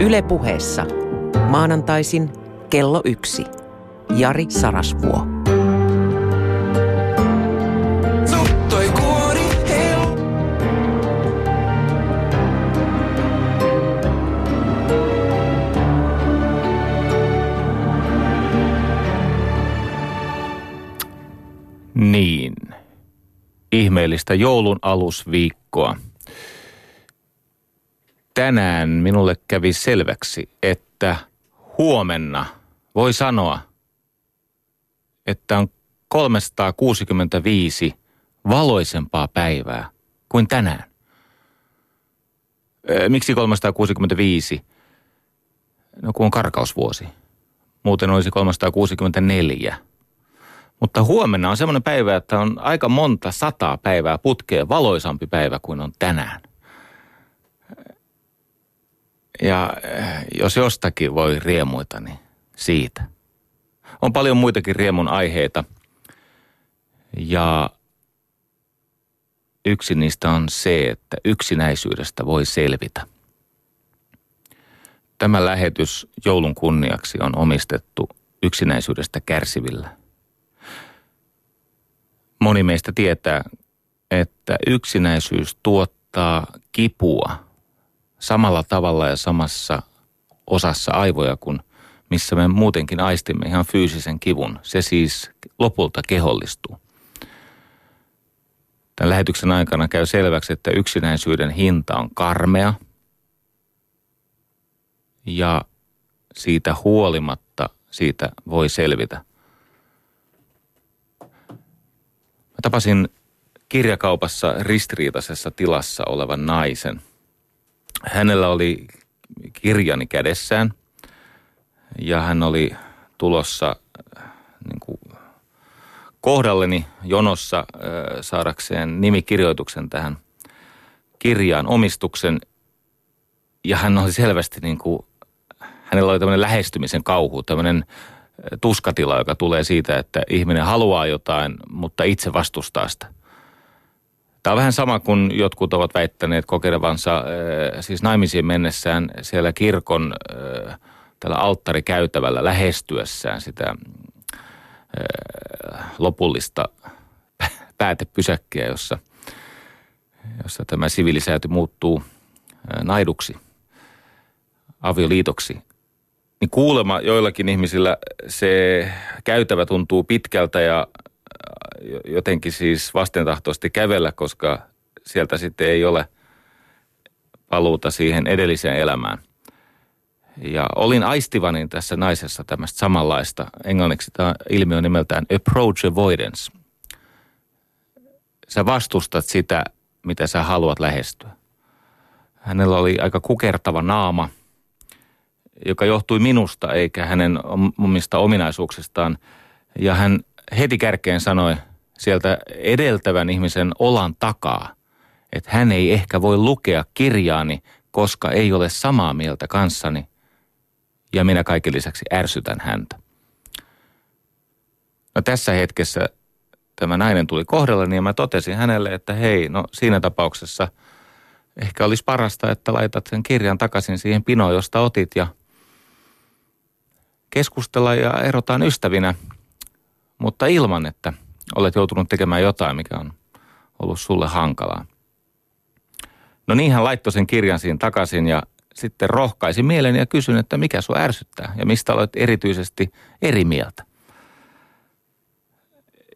Yle puheessa. Maanantaisin kello yksi. Jari Sarasvuo. Niin. Ihmeellistä joulun alusviikkoa. Tänään minulle kävi selväksi, että huomenna voi sanoa, että on 365 valoisempaa päivää kuin tänään. Miksi 365? No kun on karkausvuosi. Muuten olisi 364. Mutta huomenna on semmoinen päivä, että on aika monta sataa päivää putkeen valoisampi päivä kuin on tänään. Ja eh, jos jostakin voi riemuita, niin siitä. On paljon muitakin riemun aiheita. Ja yksi niistä on se, että yksinäisyydestä voi selvitä. Tämä lähetys joulun kunniaksi on omistettu yksinäisyydestä kärsivillä – Moni meistä tietää, että yksinäisyys tuottaa kipua samalla tavalla ja samassa osassa aivoja kuin missä me muutenkin aistimme ihan fyysisen kivun. Se siis lopulta kehollistuu. Tämän lähetyksen aikana käy selväksi, että yksinäisyyden hinta on karmea ja siitä huolimatta siitä voi selvitä – Mä tapasin kirjakaupassa ristiriitaisessa tilassa olevan naisen. Hänellä oli kirjani kädessään ja hän oli tulossa äh, niin kuin kohdalleni jonossa äh, saadakseen nimikirjoituksen tähän kirjaan omistuksen. Ja hän oli selvästi niin kuin, hänellä oli tämmöinen lähestymisen kauhu, tämmöinen tuskatila, joka tulee siitä, että ihminen haluaa jotain, mutta itse vastustaa sitä. Tämä on vähän sama kuin jotkut ovat väittäneet kokevansa siis naimisiin mennessään siellä kirkon tällä alttarikäytävällä lähestyessään sitä lopullista päätepysäkkiä, jossa, jossa tämä sivilisääty muuttuu naiduksi, avioliitoksi. Niin kuulema joillakin ihmisillä se käytävä tuntuu pitkältä ja äh, jotenkin siis vastentahtoisesti kävellä, koska sieltä sitten ei ole paluuta siihen edelliseen elämään. Ja olin aistivani tässä naisessa tämmöistä samanlaista. Englanniksi tämä ilmiö on nimeltään approach avoidance. Sä vastustat sitä, mitä sä haluat lähestyä. Hänellä oli aika kukertava naama – joka johtui minusta eikä hänen omista ominaisuuksistaan. Ja hän heti kärkeen sanoi sieltä edeltävän ihmisen olan takaa, että hän ei ehkä voi lukea kirjaani, koska ei ole samaa mieltä kanssani ja minä kaiken lisäksi ärsytän häntä. No tässä hetkessä tämä nainen tuli kohdalleni ja mä totesin hänelle, että hei, no siinä tapauksessa ehkä olisi parasta, että laitat sen kirjan takaisin siihen pinoon, josta otit ja – keskustella ja erotaan ystävinä, mutta ilman, että olet joutunut tekemään jotain, mikä on ollut sulle hankalaa. No niin hän laittoi sen kirjan siihen takaisin ja sitten rohkaisi mieleni ja kysyin, että mikä sua ärsyttää ja mistä olet erityisesti eri mieltä.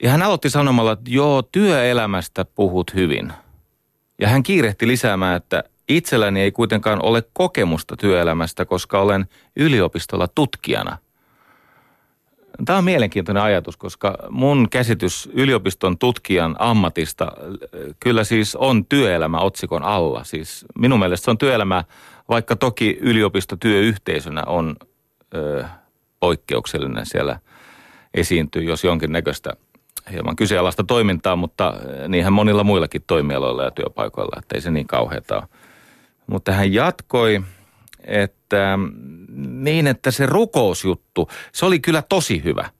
Ja hän aloitti sanomalla, että joo, työelämästä puhut hyvin. Ja hän kiirehti lisäämään, että itselläni ei kuitenkaan ole kokemusta työelämästä, koska olen yliopistolla tutkijana – Tämä on mielenkiintoinen ajatus, koska mun käsitys yliopiston tutkijan ammatista kyllä siis on työelämä otsikon alla. Siis minun mielestä se on työelämä, vaikka toki yliopistotyöyhteisönä on ö, poikkeuksellinen siellä esiintyy, jos jonkin näköistä hieman kyseenalaista toimintaa, mutta niinhän monilla muillakin toimialoilla ja työpaikoilla, että ei se niin kauheata ole. Mutta hän jatkoi että niin, että se rukousjuttu, se oli kyllä tosi hyvä.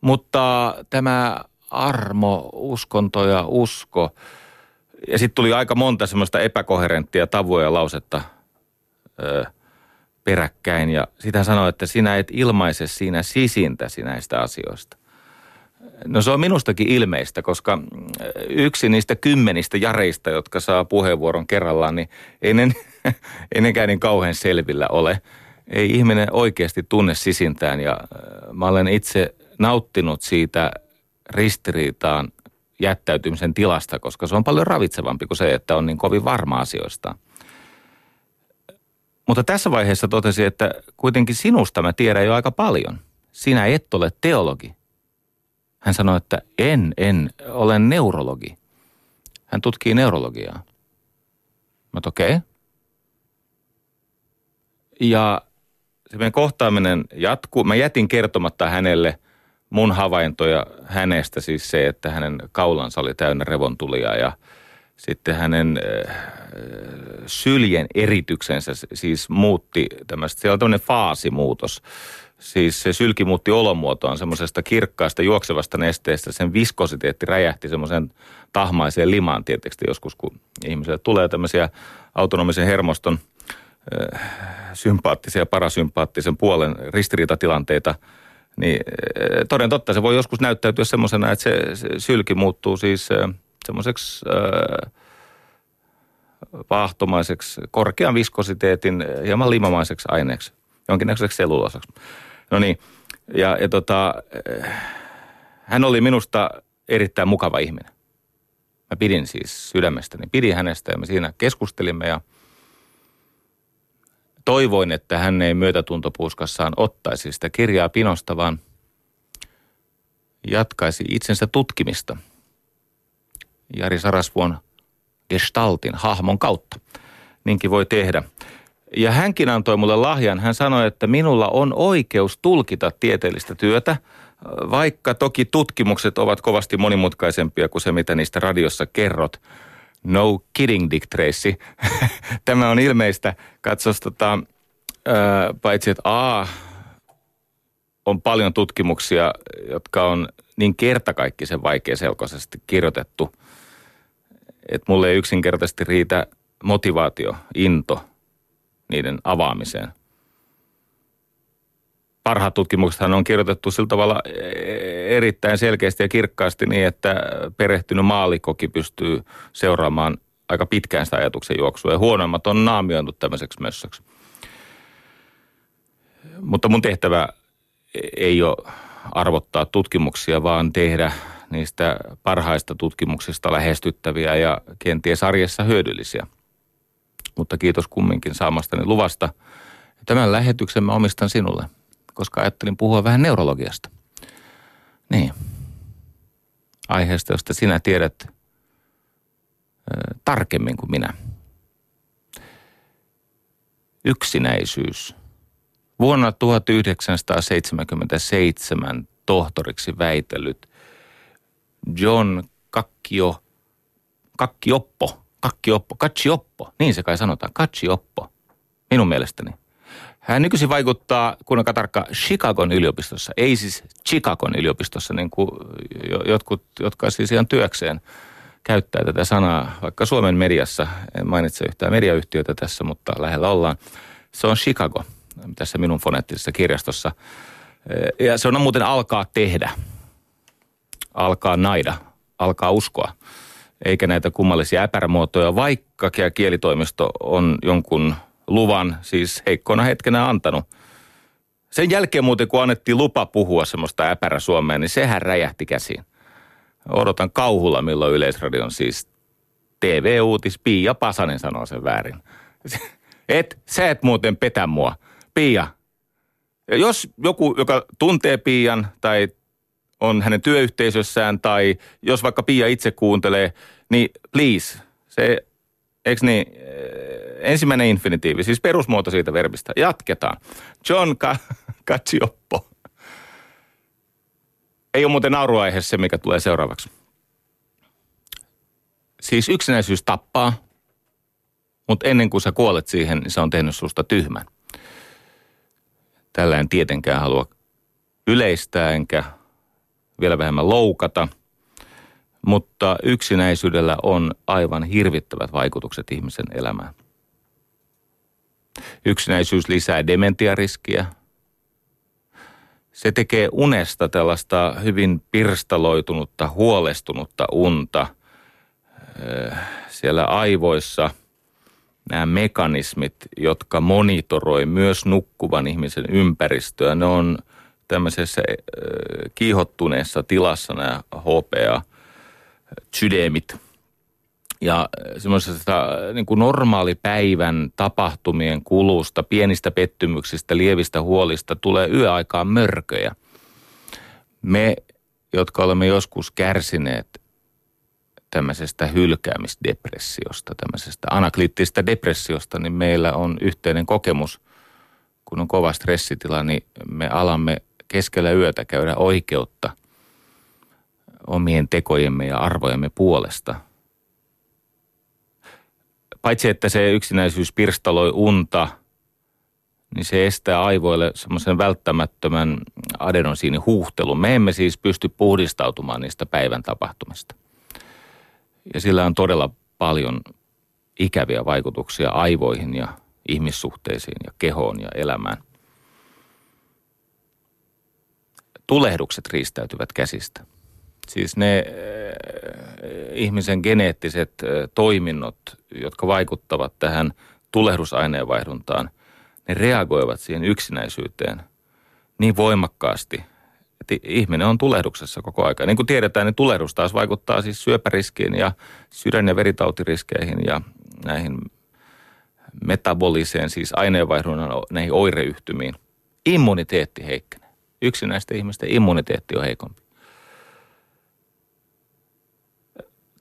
Mutta tämä armo, uskonto ja usko, ja sitten tuli aika monta semmoista epäkoherenttia tavoja lausetta, peräkkäin ja sitä sanoo, että sinä et ilmaise siinä sisintäsi näistä asioista. No se on minustakin ilmeistä, koska yksi niistä kymmenistä jareista, jotka saa puheenvuoron kerrallaan, niin ei, ne, ei nekään niin kauhean selvillä ole. Ei ihminen oikeasti tunne sisintään ja äh, mä olen itse nauttinut siitä ristiriitaan jättäytymisen tilasta, koska se on paljon ravitsevampi kuin se, että on niin kovin varma asioista. Mutta tässä vaiheessa totesin, että kuitenkin sinusta mä tiedän jo aika paljon. Sinä et ole teologi. Hän sanoi, että en, en, olen neurologi. Hän tutkii neurologiaa. Mä okei. Okay. Ja se meidän kohtaaminen jatkuu. Mä jätin kertomatta hänelle mun havaintoja hänestä, siis se, että hänen kaulansa oli täynnä revontulia ja sitten hänen äh, syljen erityksensä siis muutti tämmöistä, siellä on tämmöinen faasimuutos Siis se sylki muutti olomuotoon semmoisesta kirkkaasta juoksevasta nesteestä. Sen viskositeetti räjähti semmoisen tahmaiseen limaan tietysti joskus, kun ihmiselle tulee tämmöisiä autonomisen hermoston äh, sympaattisia ja parasympaattisen puolen ristiriitatilanteita, niin äh, toden totta se voi joskus näyttäytyä semmoisena, että se, se sylki muuttuu siis äh, semmoiseksi vaahtomaiseksi, korkean viskositeetin, hieman limamaiseksi aineeksi, jonkinnäköiseksi seluloosaksi. No niin, ja, ja tota, hän oli minusta erittäin mukava ihminen. Mä pidin siis sydämestäni, pidin hänestä ja me siinä keskustelimme ja toivoin, että hän ei myötätuntopuuskassaan ottaisi sitä kirjaa pinosta, vaan jatkaisi itsensä tutkimista Jari Sarasvuon gestaltin, hahmon kautta. Niinkin voi tehdä. Ja hänkin antoi mulle lahjan. Hän sanoi, että minulla on oikeus tulkita tieteellistä työtä, vaikka toki tutkimukset ovat kovasti monimutkaisempia kuin se, mitä niistä radiossa kerrot. No kidding, Dick Tracy. Tämä on ilmeistä. Katsos, tota, ää, paitsi että A, on paljon tutkimuksia, jotka on niin kertakaikkisen vaikeaselkoisesti kirjoitettu, että mulle ei yksinkertaisesti riitä motivaatio, into – niiden avaamiseen. Parhaat tutkimukset on kirjoitettu sillä tavalla erittäin selkeästi ja kirkkaasti niin, että perehtynyt maalikoki pystyy seuraamaan aika pitkään sitä ajatuksen juoksua. Ja huonoimmat on naamioinut tämmöiseksi mössöksi. Mutta mun tehtävä ei ole arvottaa tutkimuksia, vaan tehdä niistä parhaista tutkimuksista lähestyttäviä ja kenties arjessa hyödyllisiä – mutta kiitos kumminkin saamastani luvasta. Tämän lähetyksen mä omistan sinulle, koska ajattelin puhua vähän neurologiasta. Niin. Aiheesta, josta sinä tiedät tarkemmin kuin minä. Yksinäisyys. Vuonna 1977 tohtoriksi väitellyt John Kakkio, Kakkioppo Kakkioppo, Katsioppo, niin se kai sanotaan, Katsioppo, minun mielestäni. Hän nykyisin vaikuttaa, kuinka tarkka, Chicagon yliopistossa, ei siis Chicagon yliopistossa, niin kuin jotkut, jotka siis ihan työkseen käyttää tätä sanaa, vaikka Suomen mediassa, en mainitse yhtään mediayhtiötä tässä, mutta lähellä ollaan. Se on Chicago tässä minun foneettisessa kirjastossa. Ja se on muuten alkaa tehdä, alkaa naida, alkaa uskoa eikä näitä kummallisia äpärämuotoja, vaikka kielitoimisto on jonkun luvan siis heikkona hetkenä antanut. Sen jälkeen muuten, kun annettiin lupa puhua semmoista äpärä Suomea, niin sehän räjähti käsiin. Odotan kauhulla, milloin Yleisradion siis TV-uutis Pia Pasanen sanoo sen väärin. Et, sä et muuten petä mua. Pia, jos joku, joka tuntee Pian tai on hänen työyhteisössään tai jos vaikka Pia itse kuuntelee, niin please, se, eikö niin, eh, ensimmäinen infinitiivi, siis perusmuoto siitä verbistä. Jatketaan. John Katsioppo. Ei ole muuten nauruaihe se, mikä tulee seuraavaksi. Siis yksinäisyys tappaa, mutta ennen kuin sä kuolet siihen, niin se on tehnyt susta tyhmän. Tällä en tietenkään halua yleistää enkä vielä vähemmän loukata, mutta yksinäisyydellä on aivan hirvittävät vaikutukset ihmisen elämään. Yksinäisyys lisää dementiariskiä. Se tekee unesta tällaista hyvin pirstaloitunutta, huolestunutta unta. Siellä aivoissa nämä mekanismit, jotka monitoroi myös nukkuvan ihmisen ympäristöä, ne on tämmöisessä kiihottuneessa tilassa nämä HPA, sydämit – ja semmoisesta niin kuin normaalipäivän tapahtumien kulusta, pienistä pettymyksistä, lievistä huolista tulee yöaikaan mörköjä. Me, jotka olemme joskus kärsineet tämmöisestä hylkäämisdepressiosta, tämmöisestä anaklittisesta depressiosta, niin meillä on yhteinen kokemus. Kun on kova stressitila, niin me alamme keskellä yötä käydä oikeutta omien tekojemme ja arvojemme puolesta – paitsi että se yksinäisyys pirstaloi unta, niin se estää aivoille semmoisen välttämättömän adenosiinihuhtelun. Me emme siis pysty puhdistautumaan niistä päivän tapahtumista. Ja sillä on todella paljon ikäviä vaikutuksia aivoihin ja ihmissuhteisiin ja kehoon ja elämään. Tulehdukset riistäytyvät käsistä. Siis ne äh, ihmisen geneettiset äh, toiminnot, jotka vaikuttavat tähän tulehdusaineenvaihduntaan, ne reagoivat siihen yksinäisyyteen niin voimakkaasti, että ihminen on tulehduksessa koko aika. Niin kuin tiedetään, niin tulehdus taas vaikuttaa siis syöpäriskiin ja sydän- ja veritautiriskeihin ja näihin metaboliseen, siis aineenvaihdunnan näihin oireyhtymiin. Immuniteetti heikkenee. Yksinäisten ihmisten immuniteetti on heikompi.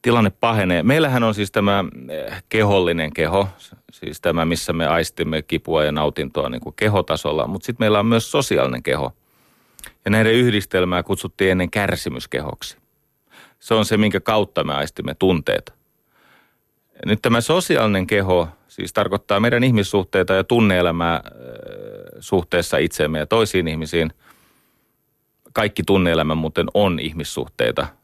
Tilanne pahenee. Meillähän on siis tämä eh, kehollinen keho, siis tämä, missä me aistimme kipua ja nautintoa niin kuin kehotasolla, mutta sitten meillä on myös sosiaalinen keho. Ja näiden yhdistelmää kutsuttiin ennen kärsimyskehoksi. Se on se, minkä kautta me aistimme tunteita. Nyt tämä sosiaalinen keho siis tarkoittaa meidän ihmissuhteita ja tunneelämää eh, suhteessa itseemme ja toisiin ihmisiin. Kaikki tunneelämä muuten on ihmissuhteita –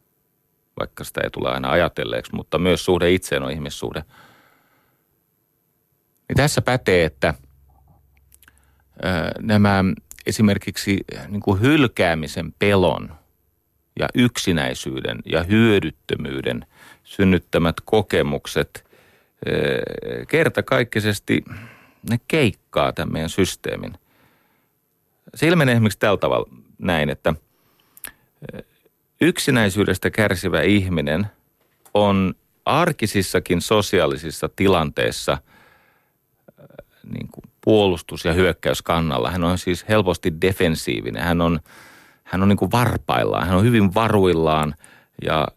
vaikka sitä ei tule aina ajatelleeksi, mutta myös suhde itseen on ihmissuhde. Niin tässä pätee, että nämä esimerkiksi niin kuin hylkäämisen pelon ja yksinäisyyden ja hyödyttömyyden synnyttämät kokemukset kertakaikkisesti ne keikkaa tämän meidän systeemin. Se ilmenee esimerkiksi tällä tavalla näin, että yksinäisyydestä kärsivä ihminen on arkisissakin sosiaalisissa tilanteissa äh, niin kuin puolustus- ja hyökkäyskannalla. Hän on siis helposti defensiivinen. Hän on, hän on niin kuin varpaillaan. Hän on hyvin varuillaan ja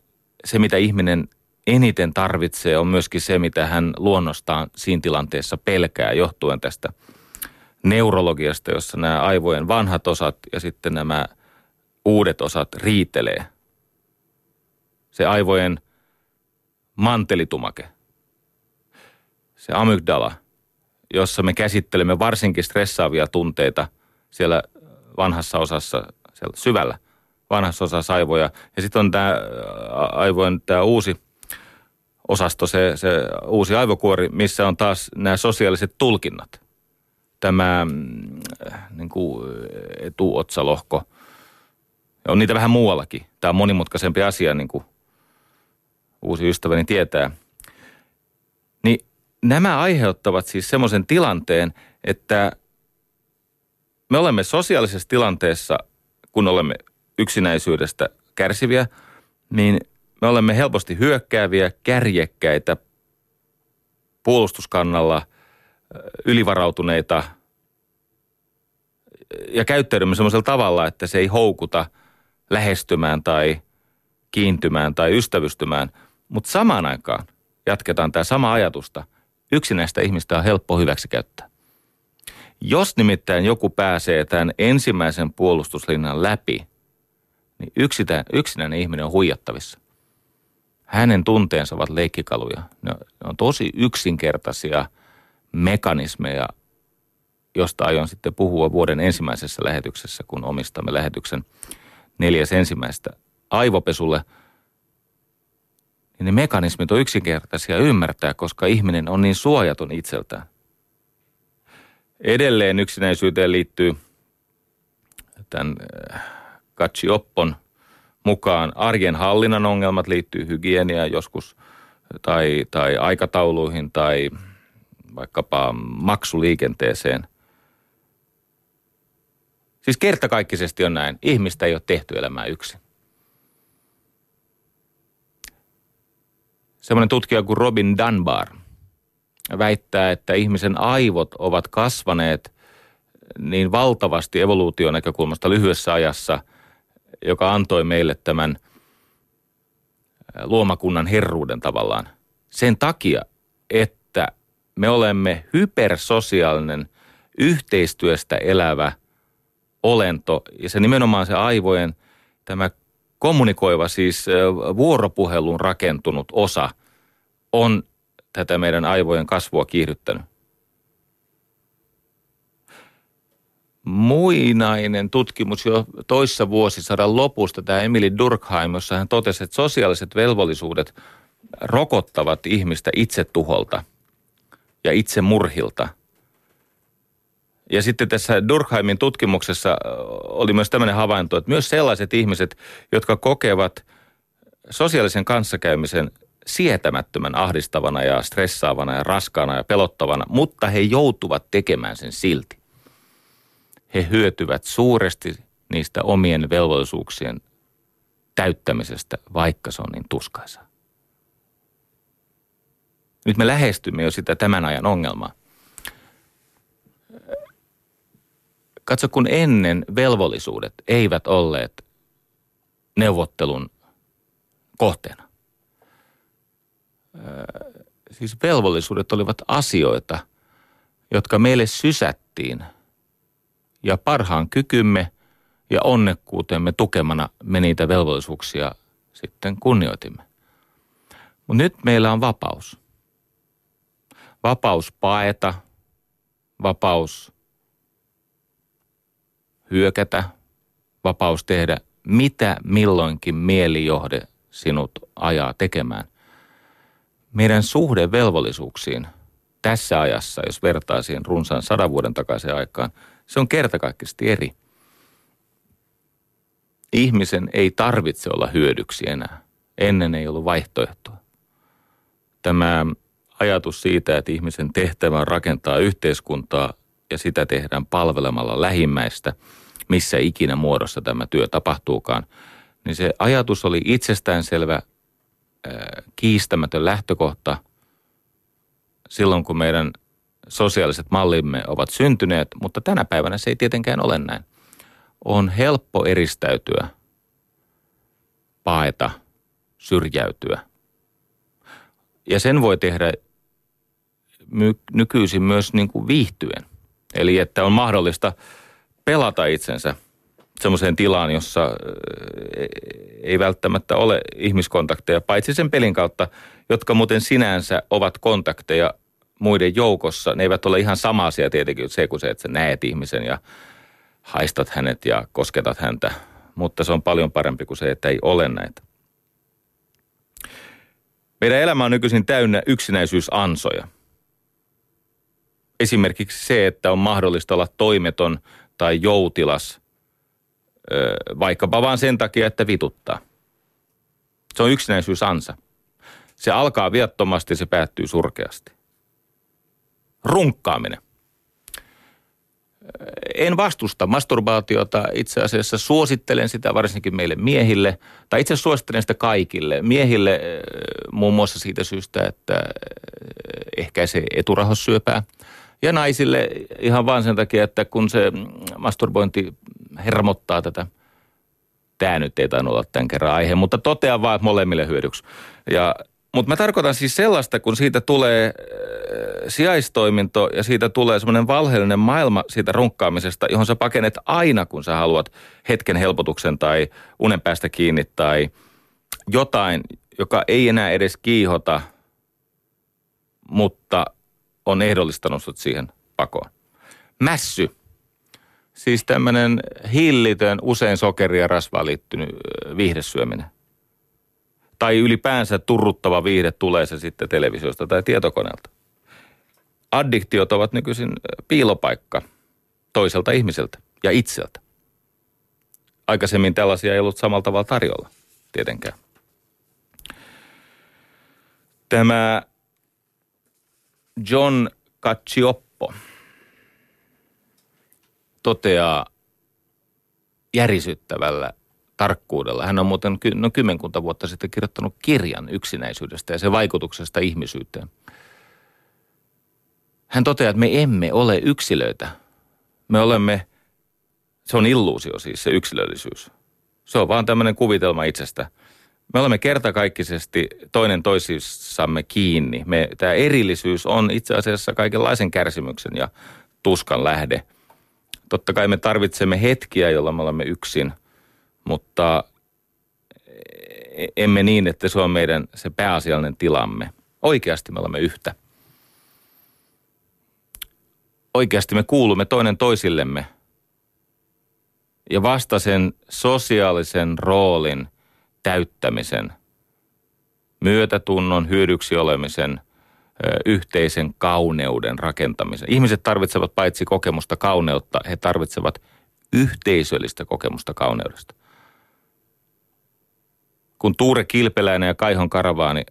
se, mitä ihminen eniten tarvitsee, on myöskin se, mitä hän luonnostaan siinä tilanteessa pelkää johtuen tästä neurologiasta, jossa nämä aivojen vanhat osat ja sitten nämä – uudet osat riitelee. Se aivojen mantelitumake, se amygdala, jossa me käsittelemme varsinkin stressaavia tunteita siellä vanhassa osassa, siellä syvällä vanhassa osassa aivoja. Ja sitten on tämä aivojen tämä uusi osasto, se, se uusi aivokuori, missä on taas nämä sosiaaliset tulkinnat. Tämä mm, niin kuin etuotsalohko – on niitä vähän muuallakin. Tämä on monimutkaisempi asia, niin kuin uusi ystäväni tietää. Niin nämä aiheuttavat siis semmoisen tilanteen, että me olemme sosiaalisessa tilanteessa, kun olemme yksinäisyydestä kärsiviä, niin me olemme helposti hyökkääviä, kärjekkäitä, puolustuskannalla, ylivarautuneita ja käyttäydymme semmoisella tavalla, että se ei houkuta – lähestymään tai kiintymään tai ystävystymään. Mutta samaan aikaan jatketaan tämä sama ajatusta. Yksinäistä ihmistä on helppo hyväksikäyttää. Jos nimittäin joku pääsee tämän ensimmäisen puolustuslinjan läpi, niin yksitä, yksinäinen ihminen on huijattavissa. Hänen tunteensa ovat leikkikaluja. Ne on tosi yksinkertaisia mekanismeja, josta aion sitten puhua vuoden ensimmäisessä lähetyksessä, kun omistamme lähetyksen – neljäs ensimmäistä aivopesulle, niin ne mekanismit on yksinkertaisia ymmärtää, koska ihminen on niin suojaton itseltään. Edelleen yksinäisyyteen liittyy tämän Katsi Oppon mukaan arjen hallinnan ongelmat liittyy hygieniaan joskus tai, tai aikatauluihin tai vaikkapa maksuliikenteeseen. Siis kertakaikkisesti on näin. Ihmistä ei ole tehty elämää yksin. Semmoinen tutkija kuin Robin Dunbar väittää, että ihmisen aivot ovat kasvaneet niin valtavasti evoluution näkökulmasta lyhyessä ajassa, joka antoi meille tämän luomakunnan herruuden tavallaan. Sen takia, että me olemme hypersosiaalinen, yhteistyöstä elävä olento ja se nimenomaan se aivojen tämä kommunikoiva, siis vuoropuhelun rakentunut osa on tätä meidän aivojen kasvua kiihdyttänyt. Muinainen tutkimus jo toissa vuosisadan lopusta, tämä Emily Durkheim, jossa hän totesi, että sosiaaliset velvollisuudet rokottavat ihmistä itsetuholta ja itsemurhilta – ja sitten tässä Durkheimin tutkimuksessa oli myös tämmöinen havainto, että myös sellaiset ihmiset, jotka kokevat sosiaalisen kanssakäymisen sietämättömän ahdistavana ja stressaavana ja raskaana ja pelottavana, mutta he joutuvat tekemään sen silti. He hyötyvät suuresti niistä omien velvollisuuksien täyttämisestä, vaikka se on niin tuskaisaa. Nyt me lähestymme jo sitä tämän ajan ongelmaa. Katso, kun ennen velvollisuudet eivät olleet neuvottelun kohteena. Siis velvollisuudet olivat asioita, jotka meille sysättiin ja parhaan kykymme ja onnekkuutemme tukemana me niitä velvollisuuksia sitten kunnioitimme. Mutta nyt meillä on vapaus. Vapaus paeta, vapaus hyökätä, vapaus tehdä mitä milloinkin mielijohde sinut ajaa tekemään. Meidän suhde velvollisuuksiin tässä ajassa, jos vertaisiin runsaan sadan vuoden takaisin aikaan, se on kertakaikkisesti eri. Ihmisen ei tarvitse olla hyödyksi enää. Ennen ei ollut vaihtoehtoa. Tämä ajatus siitä, että ihmisen tehtävä on rakentaa yhteiskuntaa ja sitä tehdään palvelemalla lähimmäistä, missä ikinä muodossa tämä työ tapahtuukaan, niin se ajatus oli itsestäänselvä, kiistämätön lähtökohta silloin, kun meidän sosiaaliset mallimme ovat syntyneet, mutta tänä päivänä se ei tietenkään ole näin. On helppo eristäytyä, paeta, syrjäytyä. Ja sen voi tehdä nykyisin myös niin kuin viihtyen – Eli että on mahdollista pelata itsensä semmoiseen tilaan, jossa ei välttämättä ole ihmiskontakteja, paitsi sen pelin kautta, jotka muuten sinänsä ovat kontakteja muiden joukossa. Ne eivät ole ihan sama asia tietenkin se kuin se, että sä näet ihmisen ja haistat hänet ja kosketat häntä. Mutta se on paljon parempi kuin se, että ei ole näitä. Meidän elämä on nykyisin täynnä yksinäisyysansoja – esimerkiksi se, että on mahdollista olla toimeton tai joutilas, vaikkapa vaan sen takia, että vituttaa. Se on yksinäisyysansa. Se alkaa viattomasti, se päättyy surkeasti. Runkkaaminen. En vastusta masturbaatiota, itse asiassa suosittelen sitä varsinkin meille miehille, tai itse asiassa suosittelen sitä kaikille. Miehille muun muassa siitä syystä, että ehkäisee eturahossyöpää – ja naisille ihan vaan sen takia, että kun se masturbointi hermottaa tätä, tämä nyt ei tainnut olla tämän kerran aihe, mutta totean vaan, että molemmille hyödyksi. Ja, mutta mä tarkoitan siis sellaista, kun siitä tulee äh, sijaistoiminto ja siitä tulee semmoinen valheellinen maailma siitä runkkaamisesta, johon sä pakenet aina, kun sä haluat hetken helpotuksen tai unen päästä kiinni tai jotain, joka ei enää edes kiihota, mutta on ehdollistanut sut siihen pakoon. Mässy. Siis tämmöinen hillitön, usein sokeria ja rasvaa liittynyt viihdesyöminen. Tai ylipäänsä turruttava viihde tulee se sitten televisiosta tai tietokoneelta. addiktiot ovat nykyisin piilopaikka toiselta ihmiseltä ja itseltä. Aikaisemmin tällaisia ei ollut samalla tavalla tarjolla, tietenkään. Tämä John Cacioppo toteaa järisyttävällä tarkkuudella. Hän on muuten no, kymmenkunta vuotta sitten kirjoittanut kirjan yksinäisyydestä ja sen vaikutuksesta ihmisyyteen. Hän toteaa, että me emme ole yksilöitä. Me olemme, se on illuusio siis se yksilöllisyys. Se on vaan tämmöinen kuvitelma itsestä. Me olemme kertakaikkisesti toinen toisissamme kiinni. Me, tämä erillisyys on itse asiassa kaikenlaisen kärsimyksen ja tuskan lähde. Totta kai me tarvitsemme hetkiä, jolla me olemme yksin, mutta e, emme niin, että se on meidän se pääasiallinen tilamme. Oikeasti me olemme yhtä. Oikeasti me kuulumme toinen toisillemme. Ja vasta sen sosiaalisen roolin – täyttämisen, myötätunnon, hyödyksi olemisen, yhteisen kauneuden rakentamisen. Ihmiset tarvitsevat paitsi kokemusta kauneutta, he tarvitsevat yhteisöllistä kokemusta kauneudesta. Kun Tuure Kilpeläinen ja Kaihon Karavaani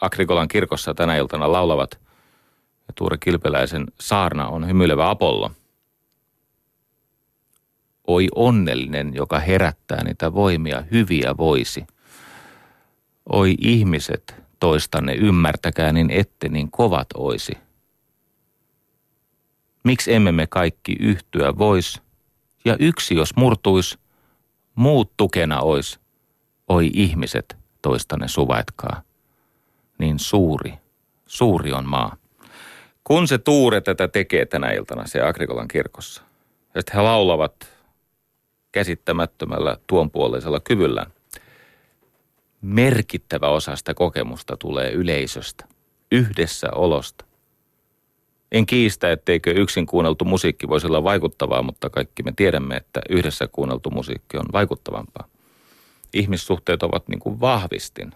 Akrikolan kirkossa tänä iltana laulavat, ja Tuure Kilpeläisen saarna on hymyilevä Apollo. Oi onnellinen, joka herättää niitä voimia, hyviä voisi – Oi ihmiset, toistanne ymmärtäkää, niin ette niin kovat oisi. Miksi emme me kaikki yhtyä vois, ja yksi jos murtuis, muut tukena ois. Oi ihmiset, toistanne suvaitkaa. Niin suuri, suuri on maa. Kun se tuure tätä tekee tänä iltana se Agrikolan kirkossa, ja he laulavat käsittämättömällä tuonpuoleisella kyvyllään, merkittävä osa sitä kokemusta tulee yleisöstä, yhdessä olosta. En kiistä, etteikö yksin kuunneltu musiikki voisi olla vaikuttavaa, mutta kaikki me tiedämme, että yhdessä kuunneltu musiikki on vaikuttavampaa. Ihmissuhteet ovat niin kuin vahvistin.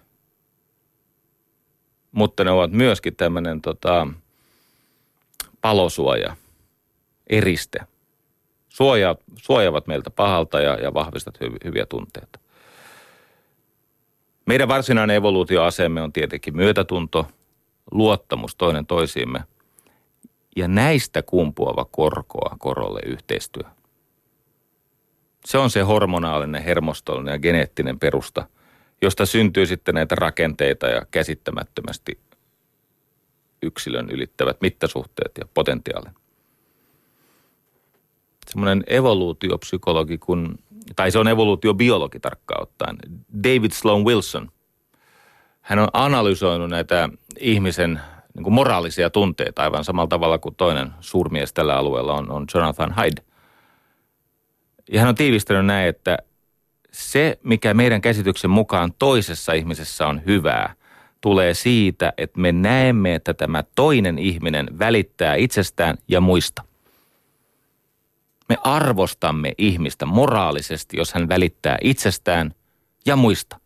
Mutta ne ovat myöskin tämmöinen tota, palosuoja, eriste. Suojaavat meiltä pahalta ja, ja vahvistat hyviä tunteita. Meidän varsinainen evoluutioasemme on tietenkin myötätunto, luottamus toinen toisiimme ja näistä kumpuava korkoa korolle yhteistyö. Se on se hormonaalinen, hermostollinen ja geneettinen perusta, josta syntyy sitten näitä rakenteita ja käsittämättömästi yksilön ylittävät mittasuhteet ja potentiaali. Semmoinen evoluutiopsykologi kun tai se on evoluutiobiologi tarkkaan ottaen, David Sloan Wilson. Hän on analysoinut näitä ihmisen niin kuin moraalisia tunteita aivan samalla tavalla kuin toinen suurmies tällä alueella on, on Jonathan Hyde. Ja hän on tiivistänyt näin, että se, mikä meidän käsityksen mukaan toisessa ihmisessä on hyvää, tulee siitä, että me näemme, että tämä toinen ihminen välittää itsestään ja muista – me arvostamme ihmistä moraalisesti, jos hän välittää itsestään ja muista.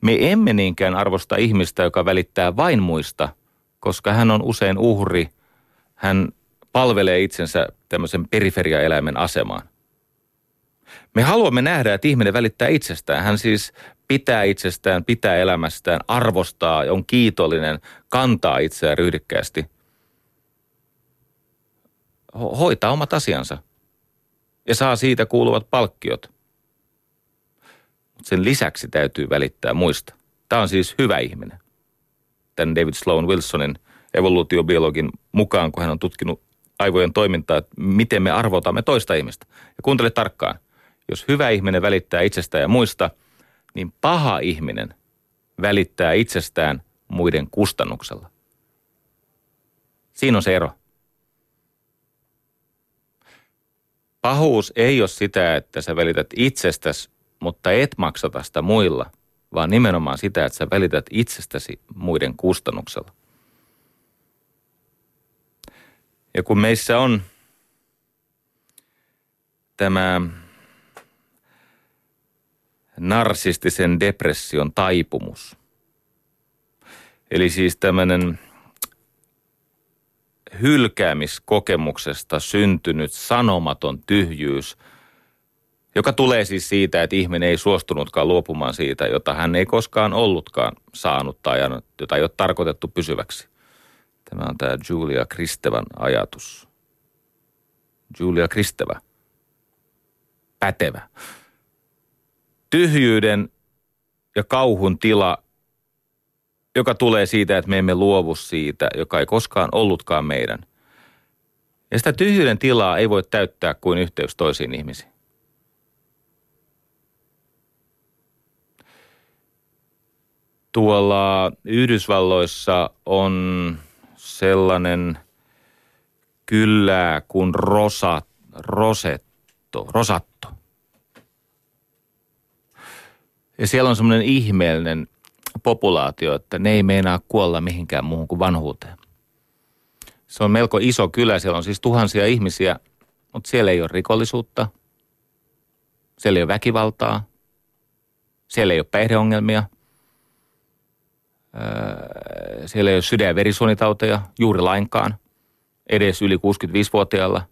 Me emme niinkään arvosta ihmistä, joka välittää vain muista, koska hän on usein uhri. Hän palvelee itsensä tämmöisen periferiaeläimen asemaan. Me haluamme nähdä, että ihminen välittää itsestään. Hän siis pitää itsestään, pitää elämästään, arvostaa, on kiitollinen, kantaa itseään ryhdikkäästi – hoitaa omat asiansa ja saa siitä kuuluvat palkkiot. Sen lisäksi täytyy välittää muista. Tämä on siis hyvä ihminen. Tämän David Sloan Wilsonin evoluutiobiologin mukaan, kun hän on tutkinut aivojen toimintaa, että miten me arvotamme toista ihmistä. Ja kuuntele tarkkaan. Jos hyvä ihminen välittää itsestään ja muista, niin paha ihminen välittää itsestään muiden kustannuksella. Siinä on se ero. Pahuus ei ole sitä, että sä välität itsestäsi, mutta et maksata sitä muilla, vaan nimenomaan sitä, että sä välität itsestäsi muiden kustannuksella. Ja kun meissä on tämä narsistisen depression taipumus, eli siis tämmöinen hylkäämiskokemuksesta syntynyt sanomaton tyhjyys, joka tulee siis siitä, että ihminen ei suostunutkaan luopumaan siitä, jota hän ei koskaan ollutkaan saanut tai jota ei ole tarkoitettu pysyväksi. Tämä on tämä Julia Kristevan ajatus. Julia Kristeva. Pätevä. Tyhjyyden ja kauhun tila, joka tulee siitä, että me emme luovu siitä, joka ei koskaan ollutkaan meidän. Ja sitä tyhjyyden tilaa ei voi täyttää kuin yhteys toisiin ihmisiin. Tuolla Yhdysvalloissa on sellainen kylä kuin Rosa, Rosetto, Rosatto. Ja siellä on semmoinen ihmeellinen populaatio, että ne ei meinaa kuolla mihinkään muuhun kuin vanhuuteen. Se on melko iso kylä, siellä on siis tuhansia ihmisiä, mutta siellä ei ole rikollisuutta, siellä ei ole väkivaltaa, siellä ei ole päihdeongelmia, siellä ei ole sydän- ja verisuonitauteja juuri lainkaan, edes yli 65-vuotiaalla.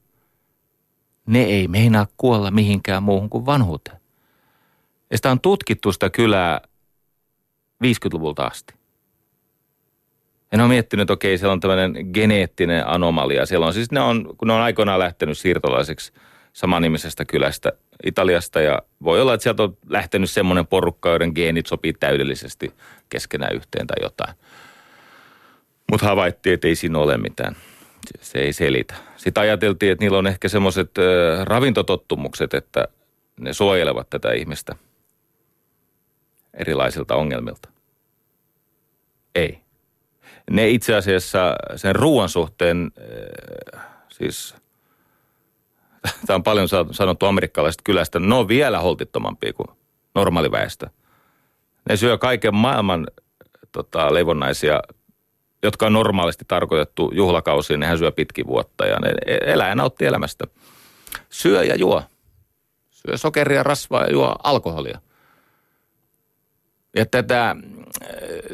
Ne ei meinaa kuolla mihinkään muuhun kuin vanhuuteen. Ja sitä on tutkittu sitä kylää 50-luvulta asti. En ole miettinyt, että okei, siellä on tämmöinen geneettinen anomalia. Siellä on siis, ne on, kun ne on aikoinaan lähtenyt siirtolaiseksi samanimisestä kylästä Italiasta ja voi olla, että sieltä on lähtenyt semmoinen porukka, joiden geenit sopii täydellisesti keskenään yhteen tai jotain. Mutta havaittiin, että ei siinä ole mitään. Se ei selitä. Sitten ajateltiin, että niillä on ehkä semmoiset ravintotottumukset, että ne suojelevat tätä ihmistä – erilaisilta ongelmilta. Ei. Ne itse asiassa sen ruoan suhteen, äh, siis tämä on paljon sanottu amerikkalaisesta kylästä, ne on vielä holtittomampia kuin normaali väestö. Ne syö kaiken maailman tota, leivonnaisia, jotka on normaalisti tarkoitettu juhlakausiin, nehän syö pitkin vuotta ja ne elää ja elämästä. Syö ja juo. Syö sokeria, rasvaa ja juo alkoholia. Ja tätä,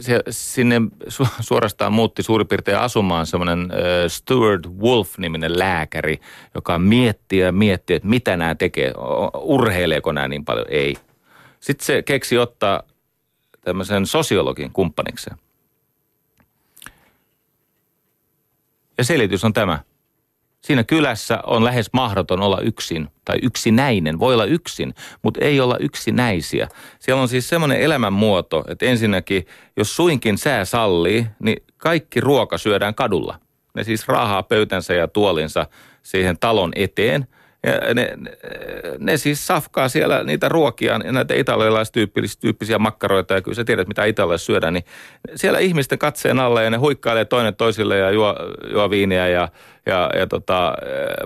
se, sinne su, suorastaan muutti suurin piirtein asumaan semmoinen äh, Stuart Wolf-niminen lääkäri, joka miettii ja miettii, että mitä nämä tekee, urheileeko nämä niin paljon. Ei. Sitten se keksi ottaa tämmöisen sosiologin kumppanikseen. Ja selitys on tämä – Siinä kylässä on lähes mahdoton olla yksin tai yksinäinen. Voi olla yksin, mutta ei olla yksinäisiä. Siellä on siis semmoinen elämänmuoto, että ensinnäkin, jos suinkin sää sallii, niin kaikki ruoka syödään kadulla. Ne siis raahaa pöytänsä ja tuolinsa siihen talon eteen – ja ne, ne, ne siis safkaa siellä niitä ruokia, näitä italialaistyyppisiä makkaroita, ja kyllä sä tiedät, mitä italialaiset syödään, niin siellä ihmisten katseen alla ja ne huikkailee toinen toisille ja juo, juo viiniä ja, ja, ja tota,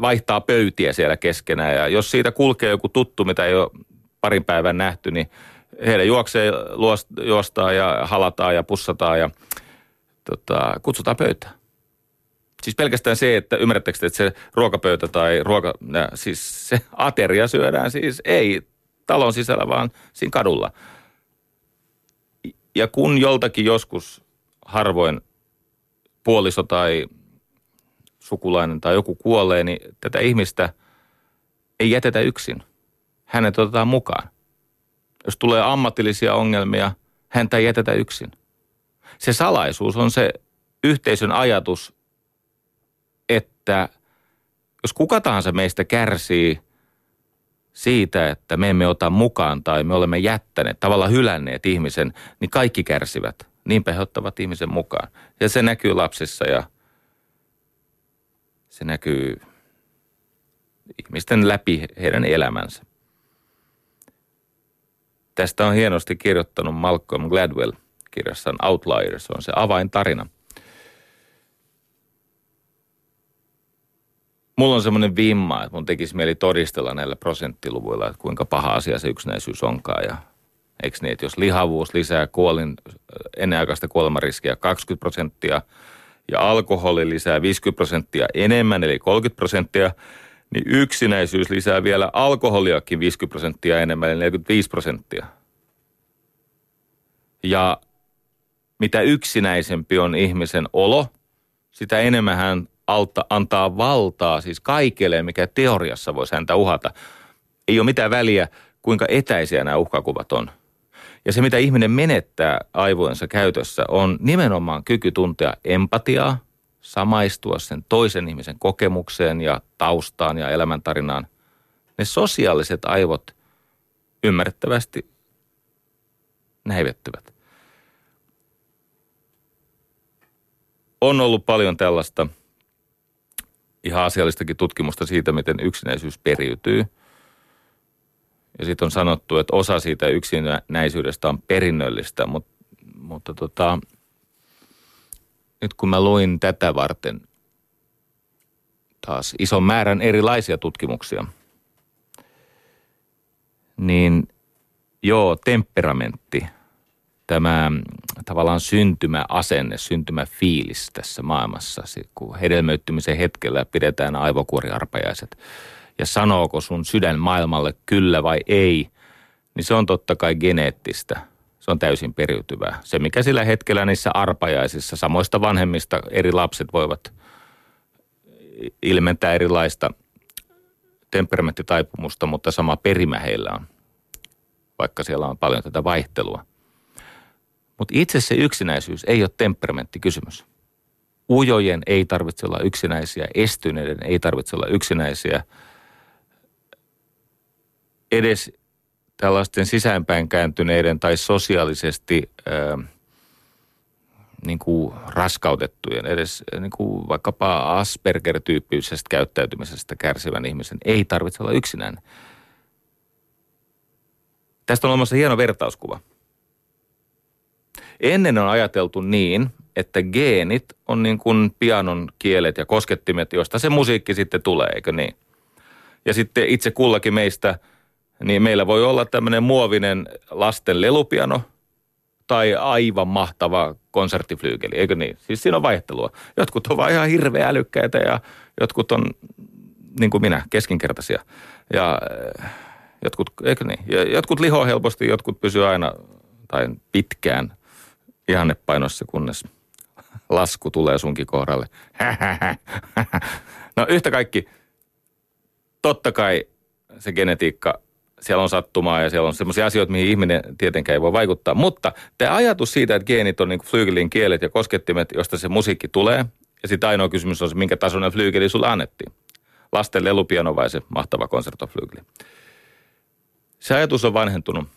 vaihtaa pöytiä siellä keskenään. Ja jos siitä kulkee joku tuttu, mitä ei ole parin päivän nähty, niin heidän juoksee, juostaa ja halataan ja pussataan ja tota, kutsutaan pöytään. Siis pelkästään se, että ymmärrättekö että se ruokapöytä tai ruoka, siis se ateria syödään siis ei talon sisällä, vaan siinä kadulla. Ja kun joltakin joskus harvoin puoliso tai sukulainen tai joku kuolee, niin tätä ihmistä ei jätetä yksin. Hänet otetaan mukaan. Jos tulee ammatillisia ongelmia, häntä ei jätetä yksin. Se salaisuus on se yhteisön ajatus, että jos kuka tahansa meistä kärsii siitä, että me emme ota mukaan tai me olemme jättäneet, tavallaan hylänneet ihmisen, niin kaikki kärsivät. Niinpä he ottavat ihmisen mukaan. Ja se näkyy lapsissa ja se näkyy ihmisten läpi heidän elämänsä. Tästä on hienosti kirjoittanut Malcolm Gladwell kirjassaan Outliers. On se avaintarina – mulla on semmoinen vimma, että mun tekisi mieli todistella näillä prosenttiluvuilla, että kuinka paha asia se yksinäisyys onkaan. Ja eikö niin, että jos lihavuus lisää kuolin, ennenaikaista kuolemariskiä 20 prosenttia ja alkoholi lisää 50 prosenttia enemmän, eli 30 prosenttia, niin yksinäisyys lisää vielä alkoholiakin 50 prosenttia enemmän, eli 45 prosenttia. Ja mitä yksinäisempi on ihmisen olo, sitä enemmän hän alta, antaa valtaa siis kaikelle, mikä teoriassa voisi häntä uhata. Ei ole mitään väliä, kuinka etäisiä nämä uhkakuvat on. Ja se, mitä ihminen menettää aivojensa käytössä, on nimenomaan kyky tuntea empatiaa, samaistua sen toisen ihmisen kokemukseen ja taustaan ja elämäntarinaan. Ne sosiaaliset aivot ymmärrettävästi näivettyvät. On ollut paljon tällaista ihan asiallistakin tutkimusta siitä, miten yksinäisyys periytyy. Ja sitten on sanottu, että osa siitä yksinäisyydestä on perinnöllistä, mutta, mutta tota, nyt kun mä luin tätä varten taas ison määrän erilaisia tutkimuksia, niin joo, temperamentti, tämä tavallaan syntymäasenne, syntymäfiilis tässä maailmassa, kun hedelmöittymisen hetkellä pidetään aivokuoriarpajaiset ja sanooko sun sydän maailmalle kyllä vai ei, niin se on totta kai geneettistä – se on täysin periytyvää. Se, mikä sillä hetkellä niissä arpajaisissa samoista vanhemmista eri lapset voivat ilmentää erilaista temperamenttitaipumusta, mutta sama perimä heillä on, vaikka siellä on paljon tätä vaihtelua. Mutta itse se yksinäisyys ei ole temperamenttikysymys. Ujojen ei tarvitse olla yksinäisiä, estyneiden ei tarvitse olla yksinäisiä. Edes tällaisten sisäänpäin kääntyneiden tai sosiaalisesti ää, niin kuin raskautettujen, edes niin kuin vaikkapa Asperger-tyyppisestä käyttäytymisestä kärsivän ihmisen ei tarvitse olla yksinään. Tästä on olemassa hieno vertauskuva. Ennen on ajateltu niin, että geenit on niin kuin pianon kielet ja koskettimet, joista se musiikki sitten tulee, eikö niin? Ja sitten itse kullakin meistä – niin meillä voi olla tämmöinen muovinen lasten lelupiano tai aivan mahtava konserttiflyykeli, eikö niin? Siis siinä on vaihtelua. Jotkut on vain ihan hirveän älykkäitä ja jotkut on, niin kuin minä, keskinkertaisia. Ja äh, jotkut, eikö niin? Jotkut lihoa helposti, jotkut pysyy aina tai pitkään ihannepainossa, kunnes lasku tulee sunkin kohdalle. no yhtä kaikki, totta kai se genetiikka siellä on sattumaa ja siellä on sellaisia asioita, mihin ihminen tietenkään ei voi vaikuttaa. Mutta tämä ajatus siitä, että geenit on niin flyygelin kielet ja koskettimet, josta se musiikki tulee. Ja sitten ainoa kysymys on se, minkä tasoinen flyygeli sulle annettiin. Lasten lelupiano vai se mahtava konsertoflyygeli. Se ajatus on vanhentunut.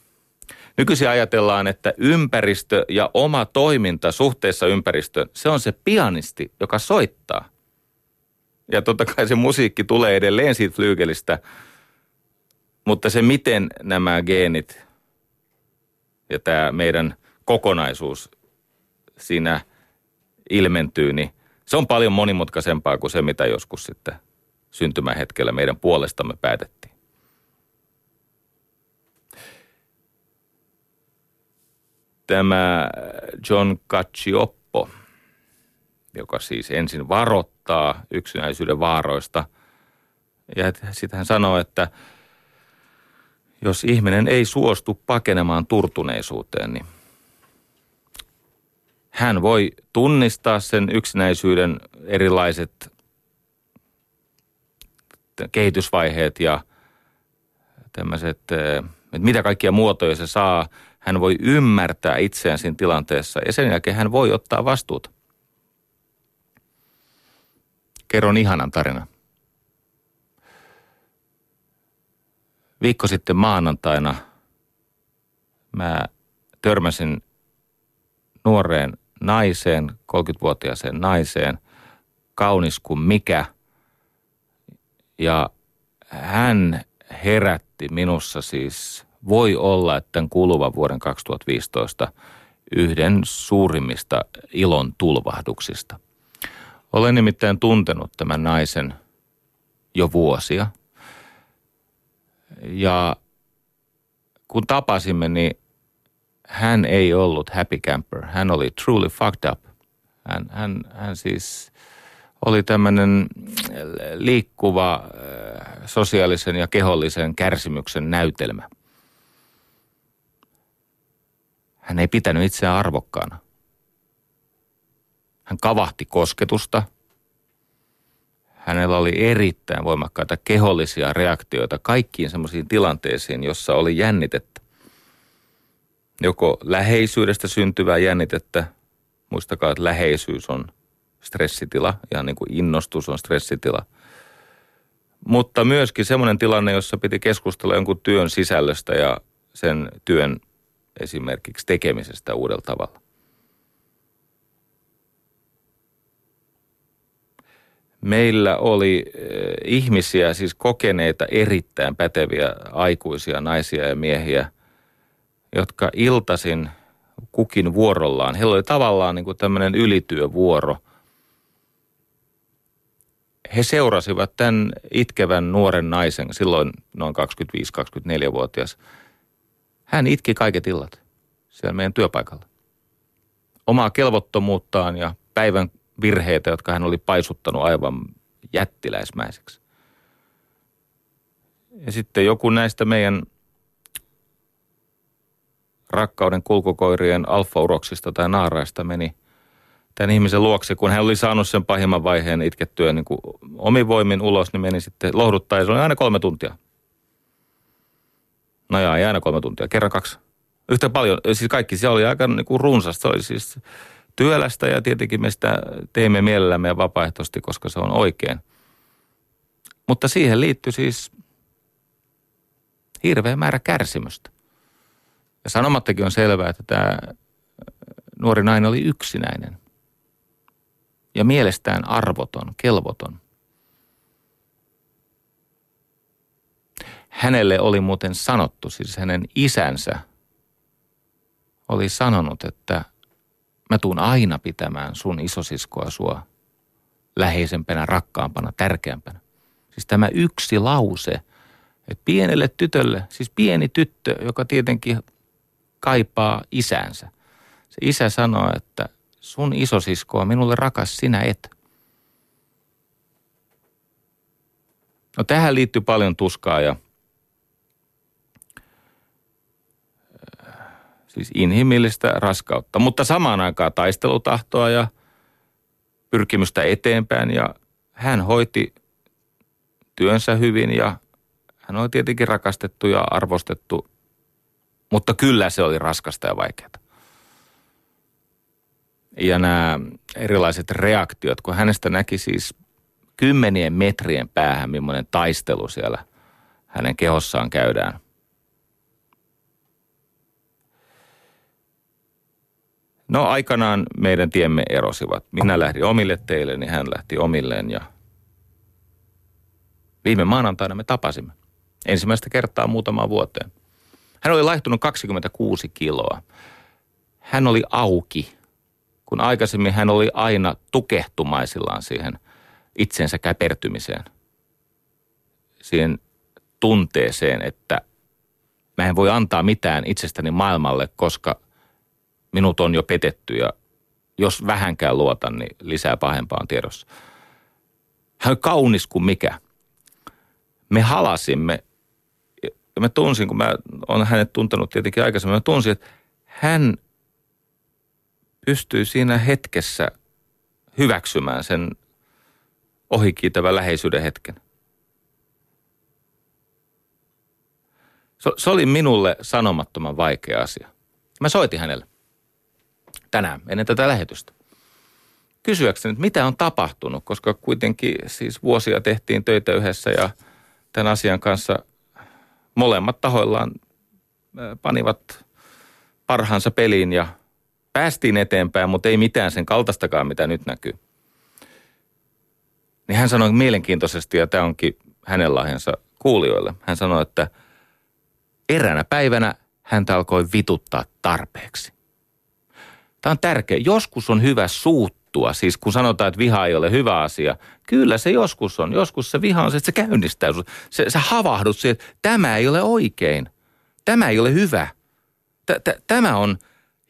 Nykyisin ajatellaan, että ympäristö ja oma toiminta suhteessa ympäristöön, se on se pianisti, joka soittaa. Ja totta kai se musiikki tulee edelleen siitä flyygelistä – mutta se, miten nämä geenit ja tämä meidän kokonaisuus siinä ilmentyy, niin se on paljon monimutkaisempaa kuin se, mitä joskus sitten syntymähetkellä meidän puolestamme päätettiin. Tämä John Cacioppo, joka siis ensin varoittaa yksinäisyyden vaaroista, ja sitten hän sanoo, että – jos ihminen ei suostu pakenemaan turtuneisuuteen, niin hän voi tunnistaa sen yksinäisyyden erilaiset kehitysvaiheet ja tämmöiset, että mitä kaikkia muotoja se saa. Hän voi ymmärtää itseään siinä tilanteessa ja sen jälkeen hän voi ottaa vastuuta. Kerron ihanan tarinan. viikko sitten maanantaina mä törmäsin nuoreen naiseen, 30-vuotiaaseen naiseen, kaunis kuin mikä. Ja hän herätti minussa siis, voi olla, että tämän kuluvan vuoden 2015 yhden suurimmista ilon tulvahduksista. Olen nimittäin tuntenut tämän naisen jo vuosia – ja kun tapasimme, niin hän ei ollut happy camper. Hän oli truly fucked up. Hän, hän, hän siis oli tämmöinen liikkuva äh, sosiaalisen ja kehollisen kärsimyksen näytelmä. Hän ei pitänyt itseään arvokkaana. Hän kavahti kosketusta. hänellä oli erittäin voimakkaita kehollisia reaktioita kaikkiin semmoisiin tilanteisiin, jossa oli jännitettä. Joko läheisyydestä syntyvää jännitettä, muistakaa, että läheisyys on stressitila, ja niin kuin innostus on stressitila. Mutta myöskin semmoinen tilanne, jossa piti keskustella jonkun työn sisällöstä ja sen työn esimerkiksi tekemisestä uudella tavalla. meillä oli eh, ihmisiä, siis kokeneita, erittäin päteviä aikuisia naisia ja miehiä, jotka iltasin kukin vuorollaan. Heillä oli tavallaan niin kuin tämmöinen ylityövuoro. He seurasivat tämän itkevän nuoren naisen, silloin noin 25-24-vuotias. Hän itki kaiket illat siellä meidän työpaikalla. Omaa kelvottomuuttaan ja päivän virheitä, jotka hän oli paisuttanut aivan jättiläismäiseksi. Ja sitten joku näistä meidän rakkauden kulkukoirien alfauroksista tai naaraista meni tämän ihmisen luokse, kun hän oli saanut sen pahimman vaiheen itkettyä niin kuin voimin ulos, niin meni sitten lohduttaa ja se oli aina kolme tuntia. No jaa, ei aina kolme tuntia, kerran kaksi. Yhtä paljon, siis kaikki se oli aika niin kuin runsasta, oli siis työlästä ja tietenkin me sitä teemme mielellämme ja vapaaehtoisesti, koska se on oikein. Mutta siihen liittyy siis hirveä määrä kärsimystä. Ja sanomattakin on selvää, että tämä nuori nainen oli yksinäinen ja mielestään arvoton, kelvoton. Hänelle oli muuten sanottu, siis hänen isänsä oli sanonut, että Mä tuun aina pitämään sun isosiskoa sua läheisempänä, rakkaampana, tärkeämpänä. Siis tämä yksi lause, että pienelle tytölle, siis pieni tyttö, joka tietenkin kaipaa isänsä. Se isä sanoo, että sun isosisko on minulle rakas, sinä et. No tähän liittyy paljon tuskaa ja Siis inhimillistä raskautta, mutta samaan aikaan taistelutahtoa ja pyrkimystä eteenpäin. Ja hän hoiti työnsä hyvin ja hän oli tietenkin rakastettu ja arvostettu, mutta kyllä se oli raskasta ja vaikeaa. Ja nämä erilaiset reaktiot, kun hänestä näki siis kymmenien metrien päähän, millainen taistelu siellä hänen kehossaan käydään – No aikanaan meidän tiemme erosivat. Minä lähdin omille teille, niin hän lähti omilleen ja viime maanantaina me tapasimme. Ensimmäistä kertaa muutamaan vuoteen. Hän oli laihtunut 26 kiloa. Hän oli auki, kun aikaisemmin hän oli aina tukehtumaisillaan siihen itsensä käpertymiseen. Siihen tunteeseen, että mä en voi antaa mitään itsestäni maailmalle, koska – minut on jo petetty ja jos vähänkään luotan, niin lisää pahempaa on tiedossa. Hän on kaunis kuin mikä. Me halasimme, ja mä tunsin, kun mä olen hänet tuntenut tietenkin aikaisemmin, mä tunsin, että hän pystyy siinä hetkessä hyväksymään sen ohikiitävän läheisyyden hetken. Se, se oli minulle sanomattoman vaikea asia. Mä soitin hänelle tänään ennen tätä lähetystä. Kysyäkseni, että mitä on tapahtunut, koska kuitenkin siis vuosia tehtiin töitä yhdessä ja tämän asian kanssa molemmat tahoillaan panivat parhaansa peliin ja päästiin eteenpäin, mutta ei mitään sen kaltaistakaan, mitä nyt näkyy. Niin hän sanoi mielenkiintoisesti, ja tämä onkin hänen lahjansa kuulijoille. Hän sanoi, että eräänä päivänä häntä alkoi vituttaa tarpeeksi. Tämä on tärkeä. Joskus on hyvä suuttua, siis kun sanotaan, että viha ei ole hyvä asia. Kyllä se joskus on. Joskus se viha on se, että se käynnistää sinut. Se, sä havahdut siihen, että tämä ei ole oikein. Tämä ei ole hyvä. Tämä on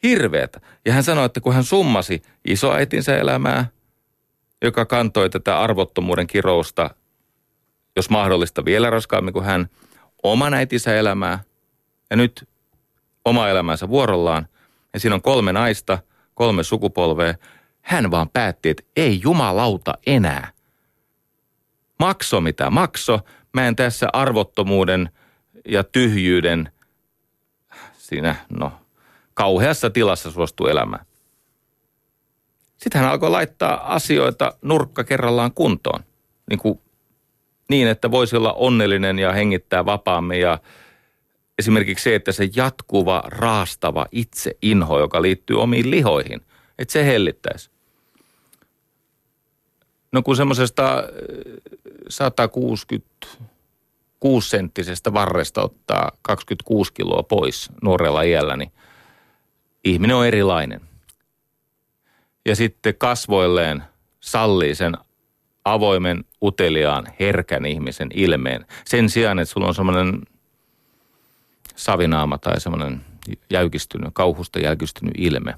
hirveätä. Ja hän sanoi, että kun hän summasi isoäitinsä elämää, joka kantoi tätä arvottomuuden kirousta, jos mahdollista vielä raskaammin kuin hän, oman äitinsä elämää ja nyt oma elämänsä vuorollaan – ja siinä on kolme naista, kolme sukupolvea. Hän vaan päätti, että ei jumalauta enää. Makso mitä makso. Mä en tässä arvottomuuden ja tyhjyyden siinä, no, kauheassa tilassa suostu elämään. Sitten hän alkoi laittaa asioita nurkka kerrallaan kuntoon. Niin, kuin, niin, että voisi olla onnellinen ja hengittää vapaammin ja esimerkiksi se, että se jatkuva, raastava itse inho, joka liittyy omiin lihoihin, että se hellittäisi. No kun semmoisesta 166 senttisestä varresta ottaa 26 kiloa pois nuorella iällä, niin ihminen on erilainen. Ja sitten kasvoilleen sallii sen avoimen, uteliaan, herkän ihmisen ilmeen. Sen sijaan, että sulla on semmoinen savinaama tai semmoinen jäykistynyt, kauhusta jäykistynyt ilme.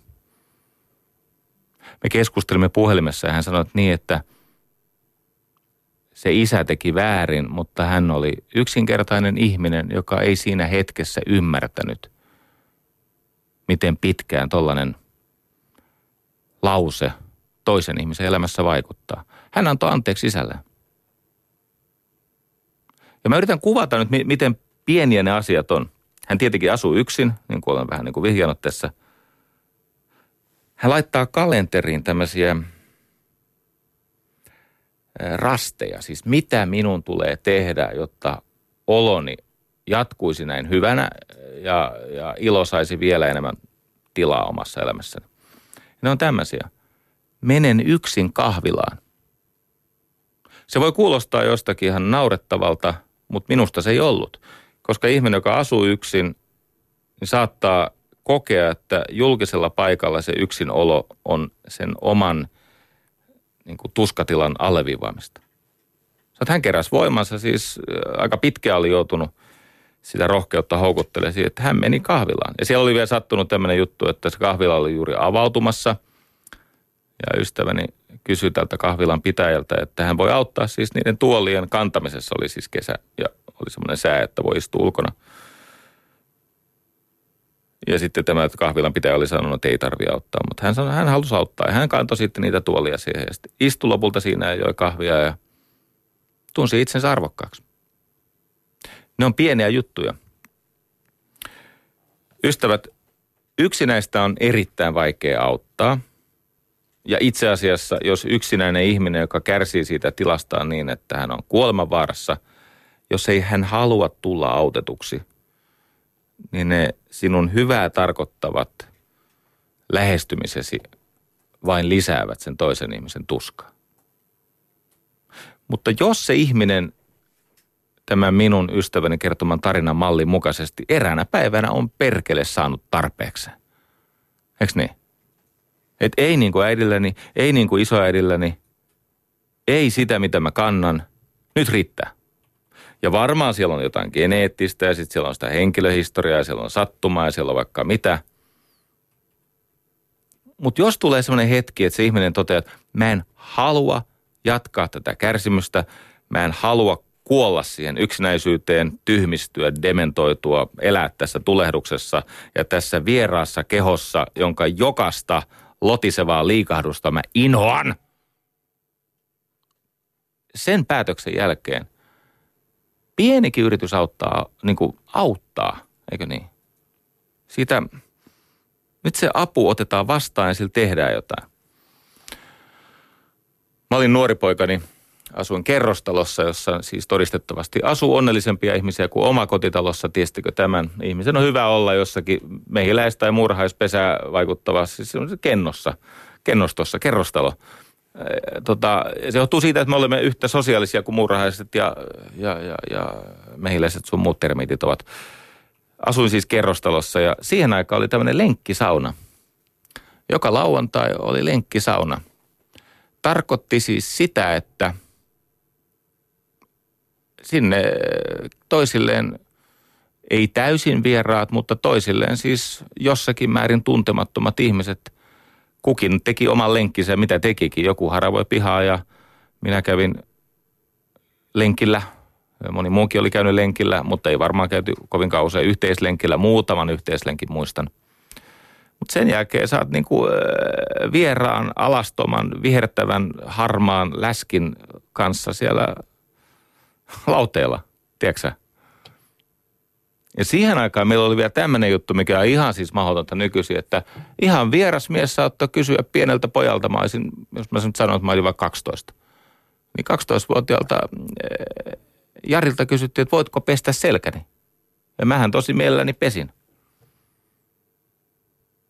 Me keskustelimme puhelimessa ja hän sanoi, että niin, että se isä teki väärin, mutta hän oli yksinkertainen ihminen, joka ei siinä hetkessä ymmärtänyt, miten pitkään tollainen lause toisen ihmisen elämässä vaikuttaa. Hän antoi anteeksi isälle. Ja mä yritän kuvata nyt, miten pieniä ne asiat on. Hän tietenkin asuu yksin, niin kuin olen vähän niin kuin vihjannut tässä. Hän laittaa kalenteriin tämmöisiä rasteja, siis mitä minun tulee tehdä, jotta oloni jatkuisi näin hyvänä ja, ja ilo saisi vielä enemmän tilaa omassa elämässäni. Ne on tämmöisiä. Menen yksin kahvilaan. Se voi kuulostaa jostakin ihan naurettavalta, mutta minusta se ei ollut. Koska ihminen, joka asuu yksin, niin saattaa kokea, että julkisella paikalla se yksinolo on sen oman niin kuin tuskatilan alleviivaamista. Hän keräsi voimansa, siis aika pitkään oli joutunut sitä rohkeutta houkuttelee siihen, että hän meni kahvilaan. Ja siellä oli vielä sattunut tämmöinen juttu, että se kahvila oli juuri avautumassa. Ja ystäväni kysyi tältä kahvilan pitäjältä, että hän voi auttaa siis niiden tuolien kantamisessa. Oli siis kesä ja oli semmoinen sää, että voi istua ulkona. Ja sitten tämä kahvilan pitäjä oli sanonut, että ei tarvitse auttaa, mutta hän sanoi, hän halusi auttaa. Ja hän kantoi sitten niitä tuolia siihen ja istui lopulta siinä ja joi kahvia ja tunsi itsensä arvokkaaksi. Ne on pieniä juttuja. Ystävät, yksi näistä on erittäin vaikea auttaa. Ja itse asiassa, jos yksinäinen ihminen, joka kärsii siitä tilastaan niin, että hän on kuolemanvaarassa, jos ei hän halua tulla autetuksi, niin ne sinun hyvää tarkoittavat lähestymisesi vain lisäävät sen toisen ihmisen tuskaa. Mutta jos se ihminen tämän minun ystäväni kertoman tarinan mallin mukaisesti eräänä päivänä on perkele saanut tarpeeksi. Eikö niin? Et ei niin kuin äidilläni, ei niin kuin isoäidilläni, ei sitä mitä mä kannan, nyt riittää. Ja varmaan siellä on jotain geneettistä ja sitten siellä on sitä henkilöhistoriaa ja siellä on sattumaa ja siellä on vaikka mitä. Mutta jos tulee sellainen hetki, että se ihminen toteaa, että mä en halua jatkaa tätä kärsimystä, mä en halua kuolla siihen yksinäisyyteen, tyhmistyä, dementoitua, elää tässä tulehduksessa ja tässä vieraassa kehossa, jonka jokasta lotisevaa liikahdusta mä inhoan. Sen päätöksen jälkeen pienikin yritys auttaa, niin kuin auttaa, eikö niin? Siitä, nyt se apu otetaan vastaan ja sillä tehdään jotain. Mä olin nuori poikani asuin kerrostalossa, jossa siis todistettavasti asuu onnellisempia ihmisiä kuin oma kotitalossa. Tiestikö tämän? Ihmisen on hyvä olla jossakin mehiläis- tai murhaispesää vaikuttavassa, siis kennossa, kennostossa, kerrostalo. Tota, se johtuu siitä, että me olemme yhtä sosiaalisia kuin muurahaiset ja, ja, ja, ja mehiläiset sun muut termiitit ovat. Asuin siis kerrostalossa ja siihen aikaan oli tämmöinen lenkkisauna. Joka lauantai oli lenkkisauna. Tarkoitti siis sitä, että sinne toisilleen ei täysin vieraat, mutta toisilleen siis jossakin määrin tuntemattomat ihmiset. Kukin teki oman lenkkinsä, mitä tekikin. Joku haravoi pihaa ja minä kävin lenkillä. Moni muukin oli käynyt lenkillä, mutta ei varmaan käyty kovin usein yhteislenkillä. Muutaman yhteislenkin muistan. Mutta sen jälkeen saat niinku vieraan, alastoman, vihertävän, harmaan läskin kanssa siellä – lauteella, tiedätkö Ja siihen aikaan meillä oli vielä tämmöinen juttu, mikä on ihan siis mahdotonta nykyisin, että ihan vieras mies saattoi kysyä pieneltä pojalta, mä olisin, jos mä nyt sanon, että mä olin vain 12. Niin 12-vuotiaalta eh, Jarilta kysyttiin, että voitko pestä selkäni. Ja mähän tosi mielelläni pesin.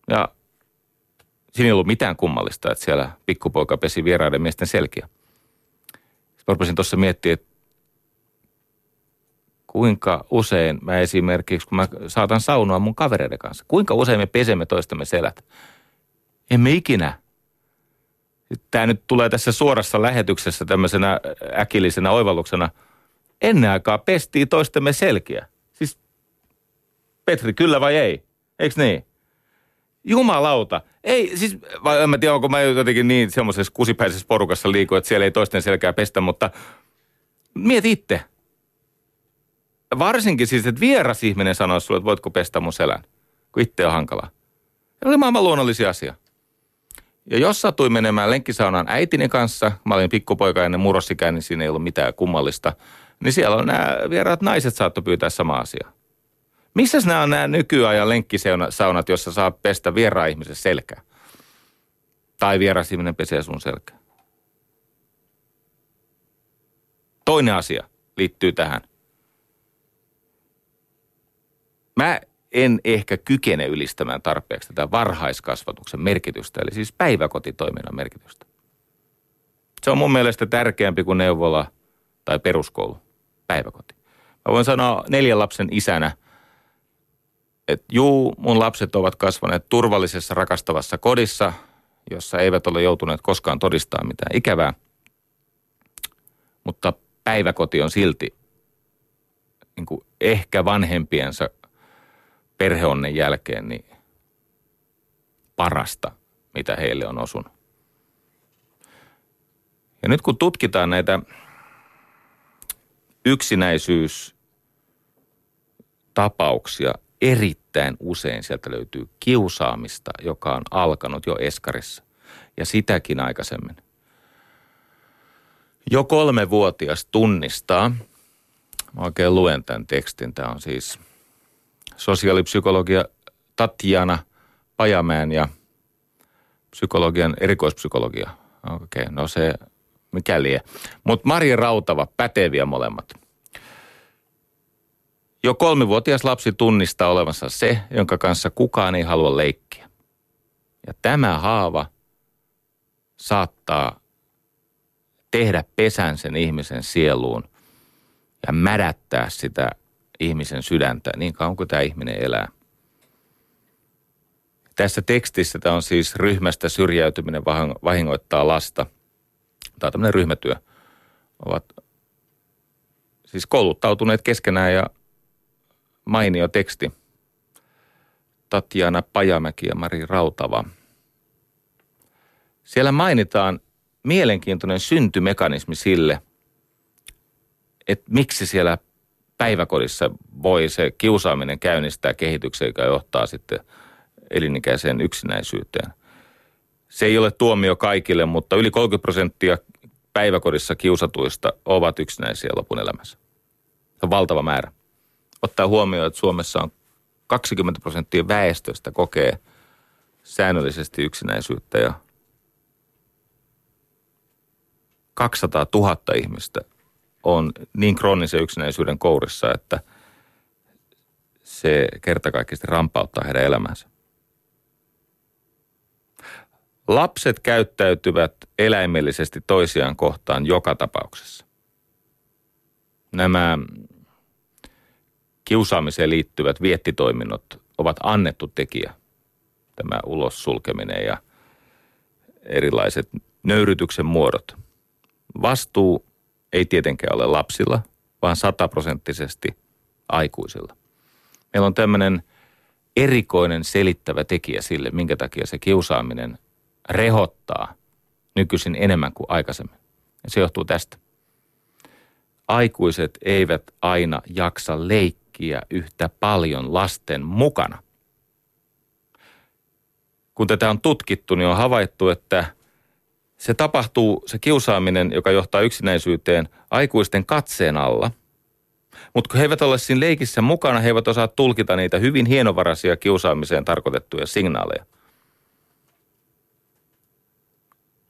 Ja siinä ei ollut mitään kummallista, että siellä pikkupoika pesi vieraiden miesten selkiä. Sitten tuossa miettimään, että kuinka usein mä esimerkiksi, kun mä saatan saunoa mun kavereiden kanssa, kuinka usein me pesemme toistemme selät. Emme ikinä. Tämä nyt tulee tässä suorassa lähetyksessä tämmöisenä äkillisenä oivalluksena. Ennen aikaa pestiin toistemme selkiä. Siis Petri, kyllä vai ei? Eikö niin? Jumalauta. Ei, siis, vai en mä tiedä, onko mä jotenkin niin semmoisessa kusipäisessä porukassa liiku, että siellä ei toisten selkää pestä, mutta mieti itse. Varsinkin siis, että vieras ihminen sanoo sulle, että voitko pestä mun selän, kun itse on hankalaa. Se oli maailman luonnollisia asia. Ja jos satui menemään lenkkisaunaan äitini kanssa, mä olin pikkupoika ennen murrossikään, niin siinä ei ollut mitään kummallista, niin siellä on nämä vieraat naiset saattoi pyytää sama asia. Missä nämä on nämä nykyajan lenkkisaunat, jossa saa pestä vieraan ihmisen selkää? Tai vieras ihminen pesee sun selkää. Toinen asia liittyy tähän. Mä en ehkä kykene ylistämään tarpeeksi tätä varhaiskasvatuksen merkitystä, eli siis päiväkotitoiminnan merkitystä. Se on mun mielestä tärkeämpi kuin neuvola tai peruskoulu, päiväkoti. Mä voin sanoa neljän lapsen isänä – että juu, mun lapset ovat kasvaneet turvallisessa, rakastavassa kodissa, jossa eivät ole joutuneet koskaan todistamaan mitään ikävää. Mutta päiväkoti on silti niin kuin ehkä vanhempiensa perheonnen jälkeen niin parasta, mitä heille on osunut. Ja nyt kun tutkitaan näitä yksinäisyystapauksia erittäin usein sieltä löytyy kiusaamista, joka on alkanut jo eskarissa ja sitäkin aikaisemmin. Jo kolme vuotias tunnistaa, mä oikein luen tämän tekstin, tämä on siis sosiaalipsykologia Tatjana Pajamäen ja psykologian erikoispsykologia. Okei, okay, no se mikäli. Mutta Mari Rautava, päteviä molemmat – jo kolmivuotias lapsi tunnistaa olevansa se, jonka kanssa kukaan ei halua leikkiä. Ja tämä haava saattaa tehdä pesän sen ihmisen sieluun ja mädättää sitä ihmisen sydäntä niin kauan kuin tämä ihminen elää. Tässä tekstissä tämä on siis ryhmästä syrjäytyminen vahingoittaa lasta. Tämä on tämmöinen ryhmätyö. Ovat siis kouluttautuneet keskenään ja mainio teksti. Tatjana Pajamäki ja Mari Rautava. Siellä mainitaan mielenkiintoinen syntymekanismi sille, että miksi siellä päiväkodissa voi se kiusaaminen käynnistää kehityksen, joka johtaa sitten elinikäiseen yksinäisyyteen. Se ei ole tuomio kaikille, mutta yli 30 prosenttia päiväkodissa kiusatuista ovat yksinäisiä lopun elämässä. Se on valtava määrä ottaa huomioon, että Suomessa on 20 prosenttia väestöstä kokee säännöllisesti yksinäisyyttä ja 200 000 ihmistä on niin kroonisen yksinäisyyden kourissa, että se kertakaikkisesti rampauttaa heidän elämänsä. Lapset käyttäytyvät eläimellisesti toisiaan kohtaan joka tapauksessa. Nämä kiusaamiseen liittyvät viettitoiminnot ovat annettu tekijä. Tämä ulos sulkeminen ja erilaiset nöyrytyksen muodot. Vastuu ei tietenkään ole lapsilla, vaan sataprosenttisesti aikuisilla. Meillä on tämmöinen erikoinen selittävä tekijä sille, minkä takia se kiusaaminen rehottaa nykyisin enemmän kuin aikaisemmin. Ja se johtuu tästä. Aikuiset eivät aina jaksa leikkiä yhtä paljon lasten mukana. Kun tätä on tutkittu, niin on havaittu, että se tapahtuu, se kiusaaminen, joka johtaa yksinäisyyteen aikuisten katseen alla. Mutta kun he eivät ole siinä leikissä mukana, he eivät osaa tulkita niitä hyvin hienovaraisia kiusaamiseen tarkoitettuja signaaleja.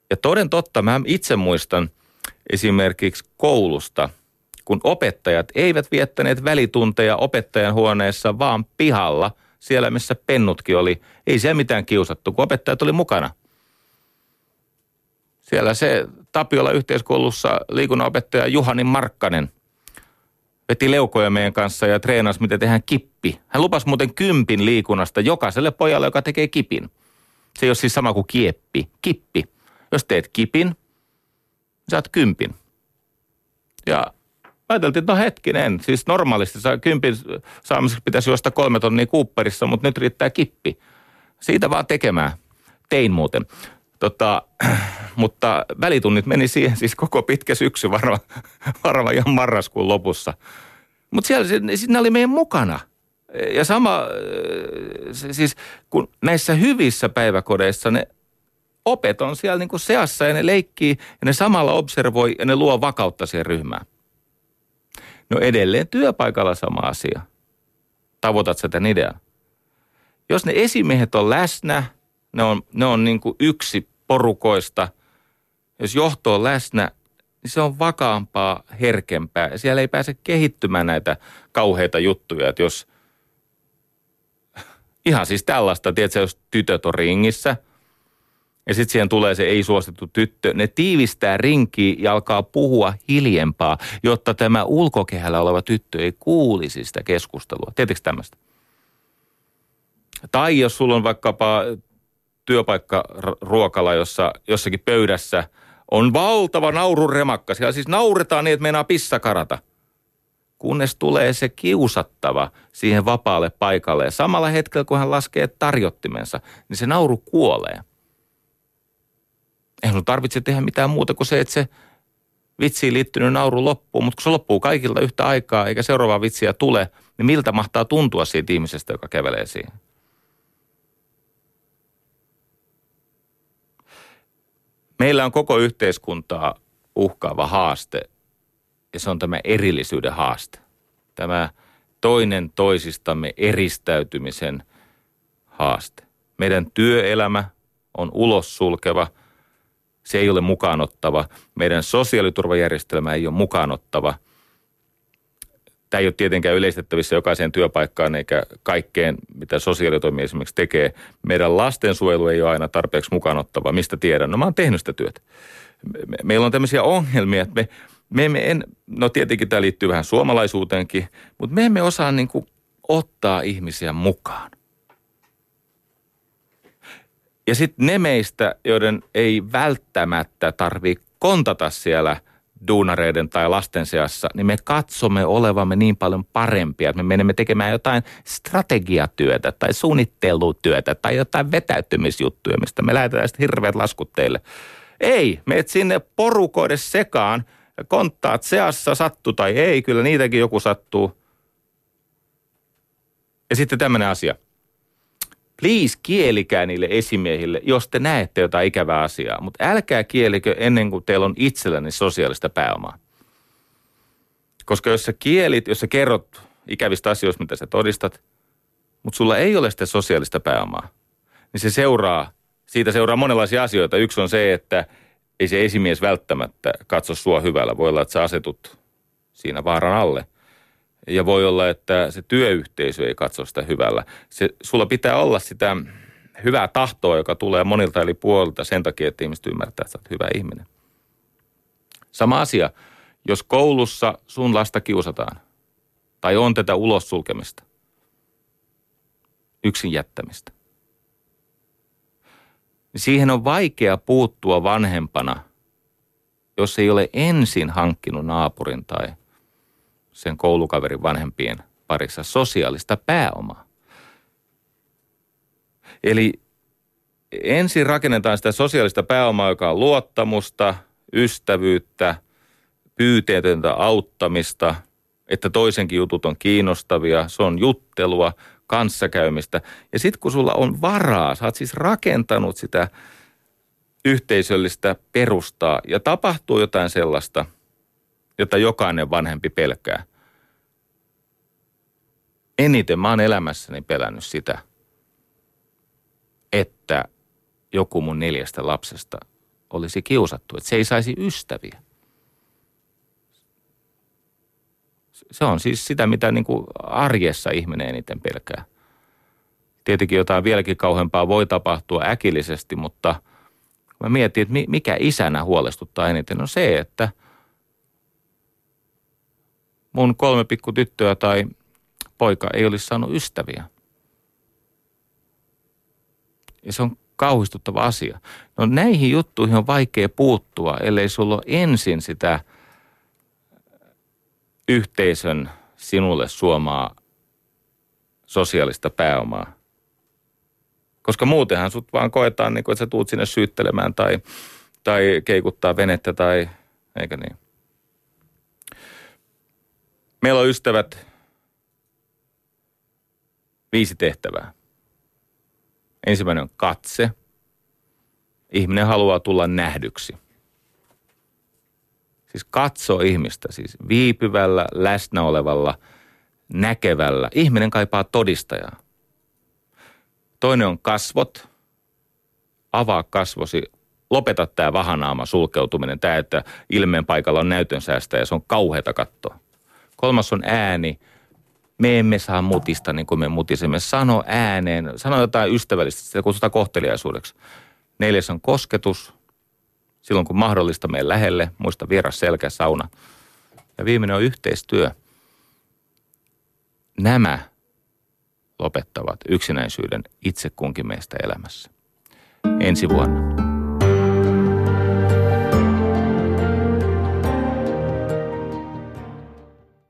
Ja toden totta, mä itse muistan esimerkiksi koulusta, kun opettajat eivät viettäneet välitunteja opettajan huoneessa, vaan pihalla, siellä missä pennutkin oli. Ei siellä mitään kiusattu, kun opettajat oli mukana – siellä se Tapiola yhteiskoulussa liikunnanopettaja Juhani Markkanen veti leukoja meidän kanssa ja treenasi, miten tehdään kippi. Hän lupasi muuten kympin liikunnasta jokaiselle pojalle, joka tekee kipin. Se ei ole siis sama kuin kieppi. Kippi. Jos teet kipin, saat kympin. Ja ajateltiin, että no hetkinen, siis normaalisti saa kympin saamiseksi pitäisi juosta kolme tonnia kuupperissa, mutta nyt riittää kippi. Siitä vaan tekemään. Tein muuten. Tota, mutta välitunnit meni siihen siis koko pitkä syksy varmaan varma ihan marraskuun lopussa. Mutta siellä siinä oli meidän mukana. Ja sama, siis kun näissä hyvissä päiväkodeissa ne opet on siellä niin kuin seassa ja ne leikkii ja ne samalla observoi ja ne luo vakautta siihen ryhmään. No edelleen työpaikalla sama asia. Tavoitat sitä ideaa. Jos ne esimiehet on läsnä, ne on, ne on niin kuin yksi porukoista, jos johto on läsnä, niin se on vakaampaa, herkempää. Siellä ei pääse kehittymään näitä kauheita juttuja, että jos ihan siis tällaista, tiedätkö, jos tytöt on ringissä ja sitten siihen tulee se ei-suosittu tyttö, ne tiivistää rinkiä ja alkaa puhua hiljempaa, jotta tämä ulkokehällä oleva tyttö ei kuulisi sitä keskustelua. Tiedätkö tämmöistä? Tai jos sulla on vaikkapa työpaikkaruokala, jossa jossakin pöydässä on valtava naururemakka. Siellä siis nauretaan niin, että meinaa pissakarata. Kunnes tulee se kiusattava siihen vapaalle paikalle. Ja samalla hetkellä, kun hän laskee tarjottimensa, niin se nauru kuolee. Eihän sun tarvitse tehdä mitään muuta kuin se, että se vitsiin liittynyt nauru loppuu. Mutta kun se loppuu kaikilta yhtä aikaa, eikä seuraavaa vitsiä tule, niin miltä mahtaa tuntua siitä ihmisestä, joka kävelee siihen? Meillä on koko yhteiskuntaa uhkaava haaste ja se on tämä erillisyyden haaste. Tämä toinen toisistamme eristäytymisen haaste. Meidän työelämä on ulos sulkeva, se ei ole mukaanottava. Meidän sosiaaliturvajärjestelmä ei ole mukaanottava – Tämä ei ole tietenkään yleistettävissä jokaiseen työpaikkaan eikä kaikkeen, mitä sosiaalitoimi esimerkiksi tekee. Meidän lastensuojelu ei ole aina tarpeeksi mukaanottava. Mistä tiedän? No mä oon tehnyt sitä työtä. Meillä on tämmöisiä ongelmia, että me, me emme, en, no tietenkin tämä liittyy vähän suomalaisuuteenkin, mutta me emme osaa niin kuin ottaa ihmisiä mukaan. Ja sitten ne meistä, joiden ei välttämättä tarvitse kontata siellä – duunareiden tai lasten seassa, niin me katsomme olevamme niin paljon parempia, että me menemme tekemään jotain strategiatyötä tai suunnittelutyötä tai jotain vetäytymisjuttuja, mistä me lähetetään sitten hirveät laskut teille. Ei, meet sinne porukoiden sekaan, konttaat seassa, sattu tai ei, kyllä niitäkin joku sattuu. Ja sitten tämmöinen asia – please kielikää niille esimiehille, jos te näette jotain ikävää asiaa. Mutta älkää kielikö ennen kuin teillä on itsellänne sosiaalista pääomaa. Koska jos sä kielit, jos sä kerrot ikävistä asioista, mitä sä todistat, mutta sulla ei ole sitä sosiaalista pääomaa, niin se seuraa, siitä seuraa monenlaisia asioita. Yksi on se, että ei se esimies välttämättä katso sua hyvällä. Voi olla, että sä asetut siinä vaaran alle. Ja voi olla, että se työyhteisö ei katso sitä hyvällä. Se, sulla pitää olla sitä hyvää tahtoa, joka tulee monilta eli puolilta sen takia, että ihmiset ymmärtää, että sä oot hyvä ihminen. Sama asia, jos koulussa sun lasta kiusataan tai on tätä ulos sulkemista, yksin jättämistä, niin siihen on vaikea puuttua vanhempana, jos ei ole ensin hankkinut naapurin tai – sen koulukaverin vanhempien parissa sosiaalista pääomaa. Eli ensin rakennetaan sitä sosiaalista pääomaa, joka on luottamusta, ystävyyttä, pyyteetöntä auttamista, että toisenkin jutut on kiinnostavia, se on juttelua, kanssakäymistä. Ja sitten kun sulla on varaa, sä oot siis rakentanut sitä yhteisöllistä perustaa ja tapahtuu jotain sellaista, jota jokainen vanhempi pelkää. Eniten mä oon elämässäni pelännyt sitä, että joku mun neljästä lapsesta olisi kiusattu, että se ei saisi ystäviä. Se on siis sitä, mitä niin kuin arjessa ihminen eniten pelkää. Tietenkin jotain vieläkin kauheampaa voi tapahtua äkillisesti, mutta mä mietin, että mikä isänä huolestuttaa eniten, on se, että mun kolme pikku tyttöä tai poika ei olisi saanut ystäviä. Ja se on kauhistuttava asia. No näihin juttuihin on vaikea puuttua, ellei sulla ole ensin sitä yhteisön sinulle suomaa sosiaalista pääomaa. Koska muutenhan sut vaan koetaan, niin kuin, että sä tuut sinne syyttelemään tai, tai keikuttaa venettä tai, eikö niin? Meillä on ystävät viisi tehtävää. Ensimmäinen on katse. Ihminen haluaa tulla nähdyksi. Siis katsoo ihmistä, siis viipyvällä, läsnä olevalla, näkevällä. Ihminen kaipaa todistajaa. Toinen on kasvot. Avaa kasvosi. Lopeta tämä vahanaama sulkeutuminen, tämä, että ilmeen paikalla on näytön ja se on kauheata katsoa. Kolmas on ääni me emme saa mutista niin kuin me mutisemme. Sano ääneen, sano jotain ystävällistä, sitä kutsutaan kohteliaisuudeksi. Neljäs on kosketus, silloin kun mahdollista meidän lähelle, muista vieras selkä, sauna. Ja viimeinen on yhteistyö. Nämä lopettavat yksinäisyyden itse kunkin meistä elämässä. Ensi vuonna